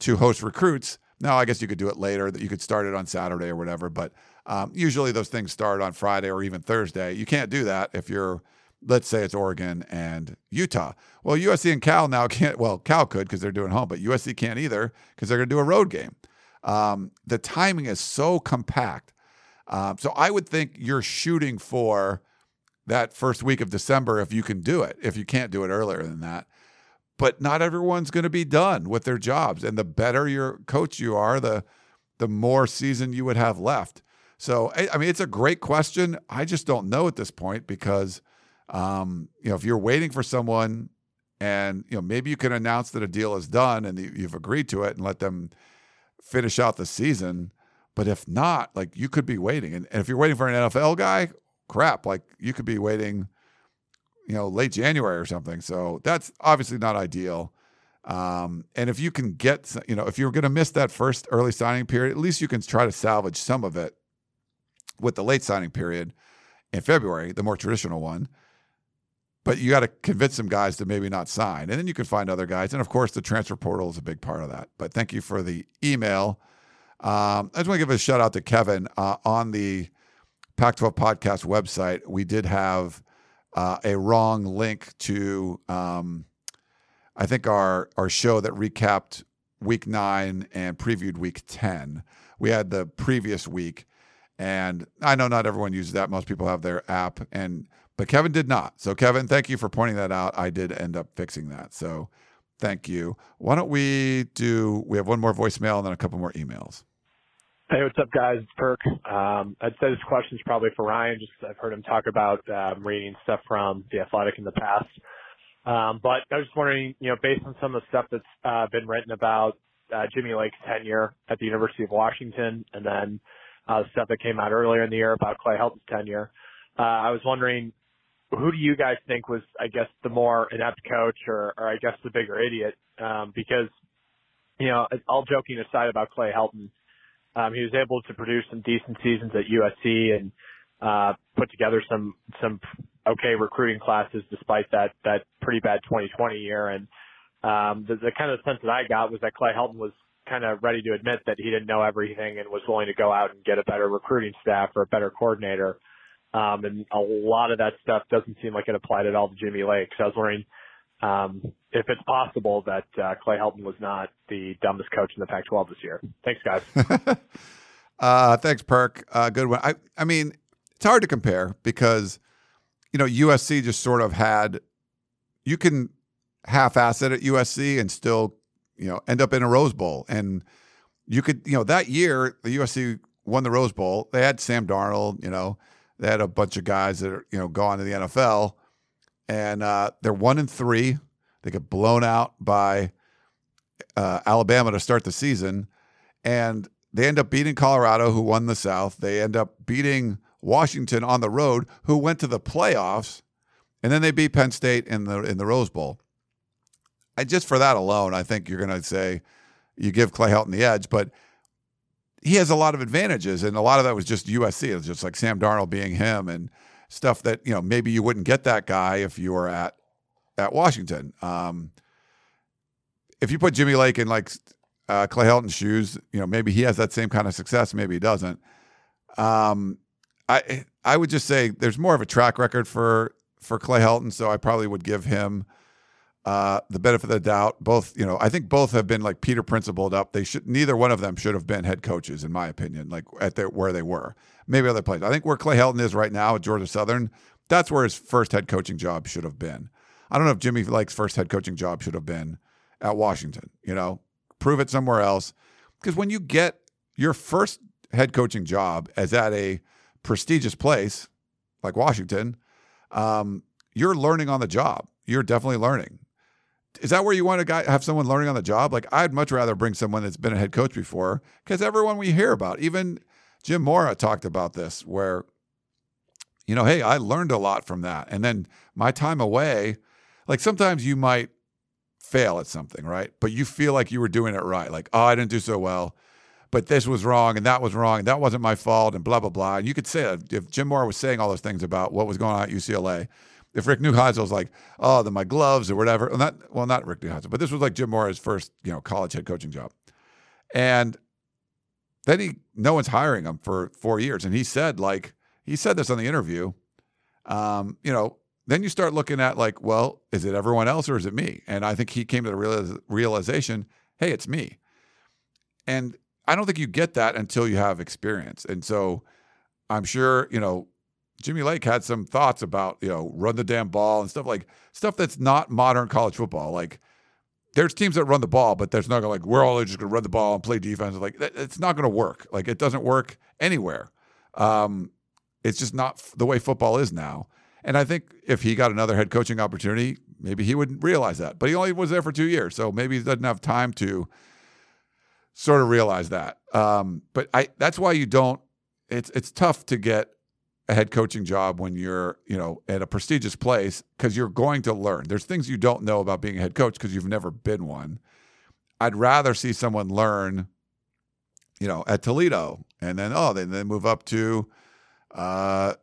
to host recruits. Now, I guess you could do it later, that you could start it on Saturday or whatever, but um, usually those things start on Friday or even Thursday. You can't do that if you're, let's say it's Oregon and Utah. Well, USC and Cal now can't, well, Cal could because they're doing home, but USC can't either because they're going to do a road game. Um, the timing is so compact. Um, so I would think you're shooting for that first week of December if you can do it, if you can't do it earlier than that. But not everyone's going to be done with their jobs. And the better your coach you are, the the more season you would have left. So I mean, it's a great question. I just don't know at this point because, um, you know, if you're waiting for someone, and you know maybe you can announce that a deal is done and you've agreed to it and let them finish out the season. But if not, like you could be waiting, and, and if you're waiting for an NFL guy, crap, like you could be waiting, you know, late January or something. So that's obviously not ideal. Um, and if you can get, you know, if you're going to miss that first early signing period, at least you can try to salvage some of it with the late signing period in February, the more traditional one. But you got to convince some guys to maybe not sign. And then you can find other guys. And of course, the transfer portal is a big part of that. But thank you for the email. Um, I just want to give a shout out to Kevin uh, on the Pac 12 podcast website. We did have uh, a wrong link to, um, I think, our, our show that recapped week nine and previewed week 10. We had the previous week and I know not everyone uses that. Most people have their app, and but Kevin did not. So Kevin, thank you for pointing that out. I did end up fixing that. So thank you. Why don't we do? We have one more voicemail and then a couple more emails. Hey, what's up, guys? It's Perk. Um, I'd say this question's probably for Ryan, just I've heard him talk about um, reading stuff from the Athletic in the past. Um, but I was just wondering, you know, based on some of the stuff that's uh, been written about uh, Jimmy Lake's tenure at the University of Washington, and then uh, stuff that came out earlier in the year about Clay Helton's tenure. Uh, I was wondering, who do you guys think was, I guess, the more inept coach or, or I guess the bigger idiot? Um, because, you know, all joking aside about Clay Helton, um, he was able to produce some decent seasons at USC and, uh, put together some, some okay recruiting classes despite that, that pretty bad 2020 year. And, um, the, the kind of sense that I got was that Clay Helton was kind of ready to admit that he didn't know everything and was willing to go out and get a better recruiting staff or a better coordinator. Um, and a lot of that stuff doesn't seem like it applied at all to Jimmy Lake. So I was wondering um, if it's possible that uh, Clay Helton was not the dumbest coach in the Pac-12 this year. Thanks, guys. uh, thanks, Perk. Uh, good one. I, I mean, it's hard to compare because you know USC just sort of had you can half-ass it at USC and still you know, end up in a Rose Bowl. And you could, you know, that year the USC won the Rose Bowl. They had Sam Darnold, you know, they had a bunch of guys that are, you know, gone to the NFL. And uh, they're one and three. They get blown out by uh, Alabama to start the season. And they end up beating Colorado, who won the South. They end up beating Washington on the road, who went to the playoffs. And then they beat Penn State in the in the Rose Bowl. I, just for that alone, I think you're going to say you give Clay Helton the edge, but he has a lot of advantages, and a lot of that was just USC. It was just like Sam Darnold being him and stuff that you know maybe you wouldn't get that guy if you were at at Washington. Um, if you put Jimmy Lake in like uh, Clay Helton's shoes, you know, maybe he has that same kind of success, maybe he doesn't. Um, I I would just say there's more of a track record for for Clay Helton, so I probably would give him uh, the benefit of the doubt. Both, you know, I think both have been like Peter principled up. They should neither one of them should have been head coaches, in my opinion, like at their, where they were. Maybe other places. I think where Clay Helton is right now at Georgia Southern, that's where his first head coaching job should have been. I don't know if Jimmy Lake's first head coaching job should have been at Washington. You know, prove it somewhere else. Because when you get your first head coaching job as at a prestigious place like Washington, um, you're learning on the job. You're definitely learning. Is that where you want to have someone learning on the job? Like I'd much rather bring someone that's been a head coach before, because everyone we hear about, even Jim Mora talked about this, where you know, hey, I learned a lot from that, and then my time away, like sometimes you might fail at something, right? But you feel like you were doing it right. Like, oh, I didn't do so well, but this was wrong and that was wrong and that wasn't my fault and blah blah blah. And you could say if Jim Mora was saying all those things about what was going on at UCLA, if Rick Neuheisel was like, oh, then my gloves or whatever, well, not well, not Rick Neuheisel, but this was like Jim Mora's first, you know, college head coaching job, and then he no one's hiring him for four years, and he said like he said this on the interview, um, you know, then you start looking at like, well, is it everyone else or is it me? And I think he came to the realiz- realization, hey, it's me. And I don't think you get that until you have experience. And so I'm sure, you know, Jimmy Lake had some thoughts about, you know, run the damn ball and stuff like stuff that's not modern college football. Like there's teams that run the ball, but there's not gonna like we're all just gonna run the ball and play defense. Like it's not gonna work. Like it doesn't work anywhere. Um, it's just not the way football is now. And I think if he got another head coaching opportunity, maybe he wouldn't realize that. But he only was there for two years, so maybe he doesn't have time to sort of realize that. Um, but I that's why you don't. It's it's tough to get a head coaching job when you're you know at a prestigious place because you're going to learn. There's things you don't know about being a head coach because you've never been one. I'd rather see someone learn, you know, at Toledo, and then oh, then they move up to. Uh,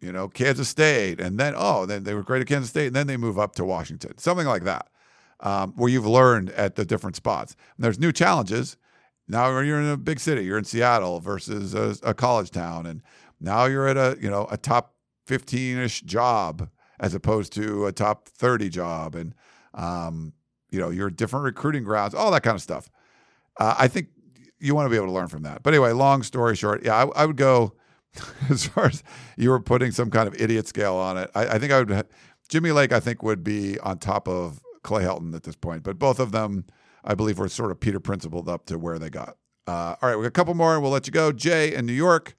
you know, Kansas State, and then oh, then they were great at Kansas State, and then they move up to Washington, something like that, um, where you've learned at the different spots. And there's new challenges. Now you're in a big city, you're in Seattle versus a, a college town, and now you're at a you know a top 15ish job as opposed to a top 30 job, and um, you know you're different recruiting grounds, all that kind of stuff. Uh, I think you want to be able to learn from that. But anyway, long story short, yeah, I, I would go as far as you were putting some kind of idiot scale on it, I, I, think I would. Jimmy Lake, I think, would be on top of Clay Helton at this point. But both of them, I believe, were sort of Peter principled up to where they got. Uh, all right, we got a couple more, and we'll let you go. Jay in New York.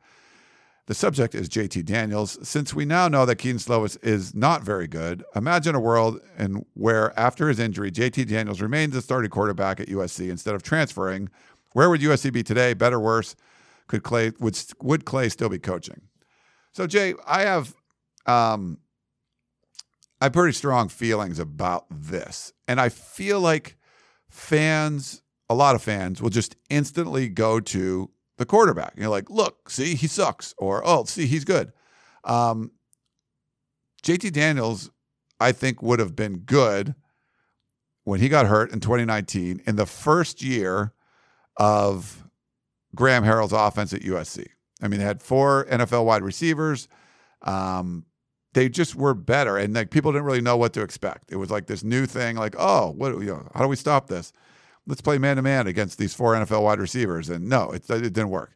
The subject is JT Daniels. Since we now know that Kedon Slovis is not very good, imagine a world in where after his injury, JT Daniels remains the starting quarterback at USC instead of transferring. Where would USC be today? Better, worse? could Clay would would Clay still be coaching? So Jay, I have um, I have pretty strong feelings about this, and I feel like fans, a lot of fans, will just instantly go to the quarterback. You're like, look, see, he sucks, or oh, see, he's good. Um, JT Daniels, I think, would have been good when he got hurt in 2019 in the first year of Graham Harrell's offense at USC. I mean, they had four NFL wide receivers. Um, they just were better, and like people didn't really know what to expect. It was like this new thing, like, oh, what? You know, how do we stop this? Let's play man to man against these four NFL wide receivers, and no, it, it didn't work.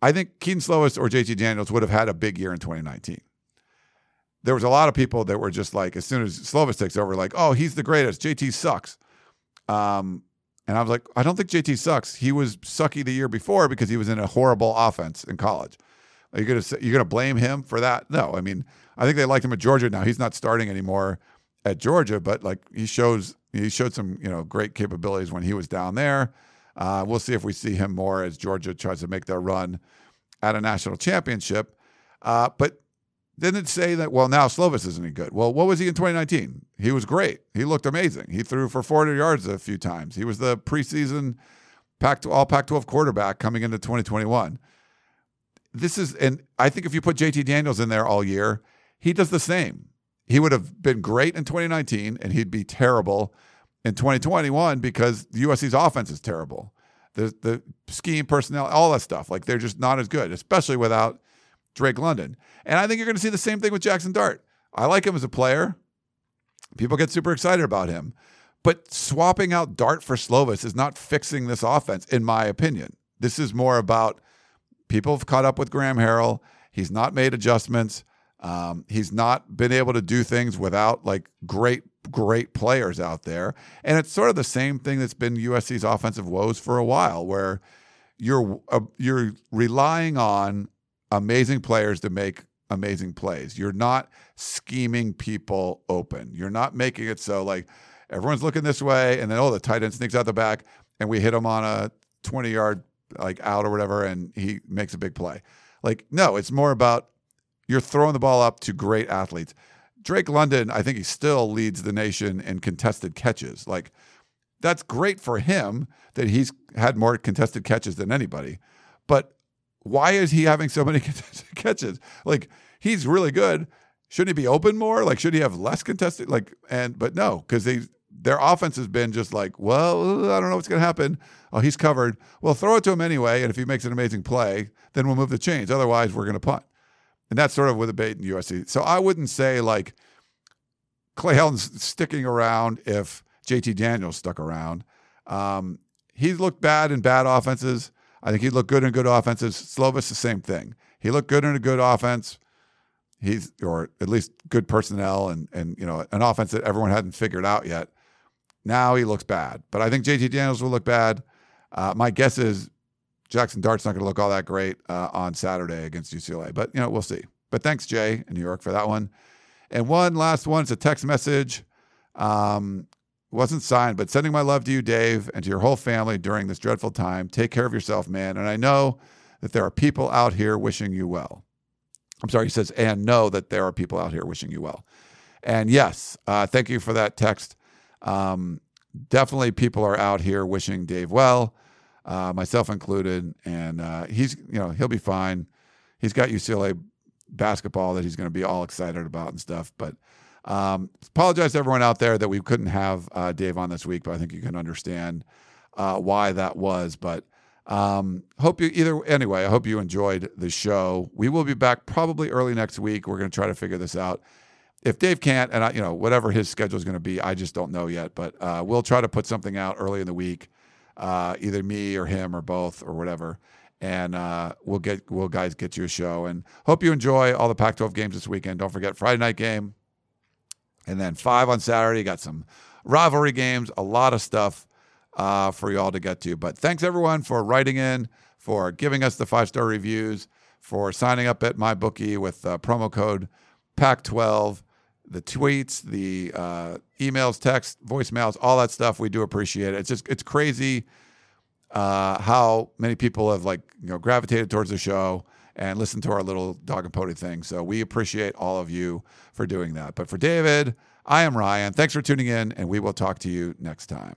I think Kedon Slovis or JT Daniels would have had a big year in 2019. There was a lot of people that were just like, as soon as Slovis takes over, like, oh, he's the greatest. JT sucks. Um, and I was like, I don't think JT sucks. He was sucky the year before because he was in a horrible offense in college. Are you gonna you gonna blame him for that? No. I mean, I think they liked him at Georgia. Now he's not starting anymore at Georgia, but like he shows he showed some you know great capabilities when he was down there. Uh, we'll see if we see him more as Georgia tries to make their run at a national championship. Uh, but didn't it say that, well, now Slovis isn't any good. Well, what was he in 2019? He was great. He looked amazing. He threw for 400 yards a few times. He was the preseason Pac all Pac 12 quarterback coming into 2021. This is, and I think if you put JT Daniels in there all year, he does the same. He would have been great in 2019 and he'd be terrible in 2021 because USC's offense is terrible. The the scheme personnel, all that stuff, like they're just not as good, especially without Drake London. And I think you're going to see the same thing with Jackson Dart. I like him as a player. People get super excited about him. But swapping out Dart for Slovis is not fixing this offense, in my opinion. This is more about people have caught up with Graham Harrell. He's not made adjustments. Um, he's not been able to do things without like great, great players out there. And it's sort of the same thing that's been USC's offensive woes for a while, where you're uh, you're relying on amazing players to make amazing plays. You're not scheming people open. You're not making it so like everyone's looking this way, and then oh, the tight end sneaks out the back, and we hit him on a 20 yard like out or whatever, and he makes a big play. Like no, it's more about you're throwing the ball up to great athletes. Drake London, I think he still leads the nation in contested catches. Like that's great for him that he's had more contested catches than anybody. But why is he having so many contested catches? Like he's really good. Shouldn't he be open more? Like should he have less contested? Like and but no, because they their offense has been just like, well, I don't know what's going to happen. Oh, he's covered. Well, throw it to him anyway, and if he makes an amazing play, then we'll move the chains. Otherwise, we're going to punt. And that's sort of with the bait in USC. So I wouldn't say like Clay Helton's sticking around if JT Daniels stuck around. Um, he looked bad in bad offenses. I think he looked good in good offenses. Slovis, the same thing. He looked good in a good offense. He's or at least good personnel and and you know an offense that everyone hadn't figured out yet. Now he looks bad, but I think JT Daniels will look bad. Uh, my guess is Jackson Dart's not going to look all that great uh, on Saturday against UCLA, but you know we'll see. But thanks Jay in New York for that one. And one last one is a text message. Um, wasn't signed, but sending my love to you, Dave, and to your whole family during this dreadful time. Take care of yourself, man. And I know that there are people out here wishing you well. I'm sorry, he says, and know that there are people out here wishing you well. And yes, uh, thank you for that text. Um, definitely, people are out here wishing Dave well, uh, myself included. And uh, he's, you know, he'll be fine. He's got UCLA basketball that he's going to be all excited about and stuff. But um, apologize to everyone out there that we couldn't have uh, Dave on this week, but I think you can understand uh, why that was. But um, hope you either anyway. I hope you enjoyed the show. We will be back probably early next week. We're going to try to figure this out. If Dave can't, and I, you know whatever his schedule is going to be, I just don't know yet. But uh, we'll try to put something out early in the week, uh, either me or him or both or whatever, and uh, we'll get we'll guys get you a show. And hope you enjoy all the Pac-12 games this weekend. Don't forget Friday night game, and then five on Saturday. Got some rivalry games, a lot of stuff uh, for y'all to get to. But thanks everyone for writing in, for giving us the five star reviews, for signing up at MyBookie with uh, promo code PAC12, the tweets, the uh, emails, text, voicemails, all that stuff. We do appreciate it. It's just it's crazy uh, how many people have like you know gravitated towards the show and listened to our little dog and pony thing. So we appreciate all of you for doing that. But for David, I am Ryan. Thanks for tuning in, and we will talk to you next time.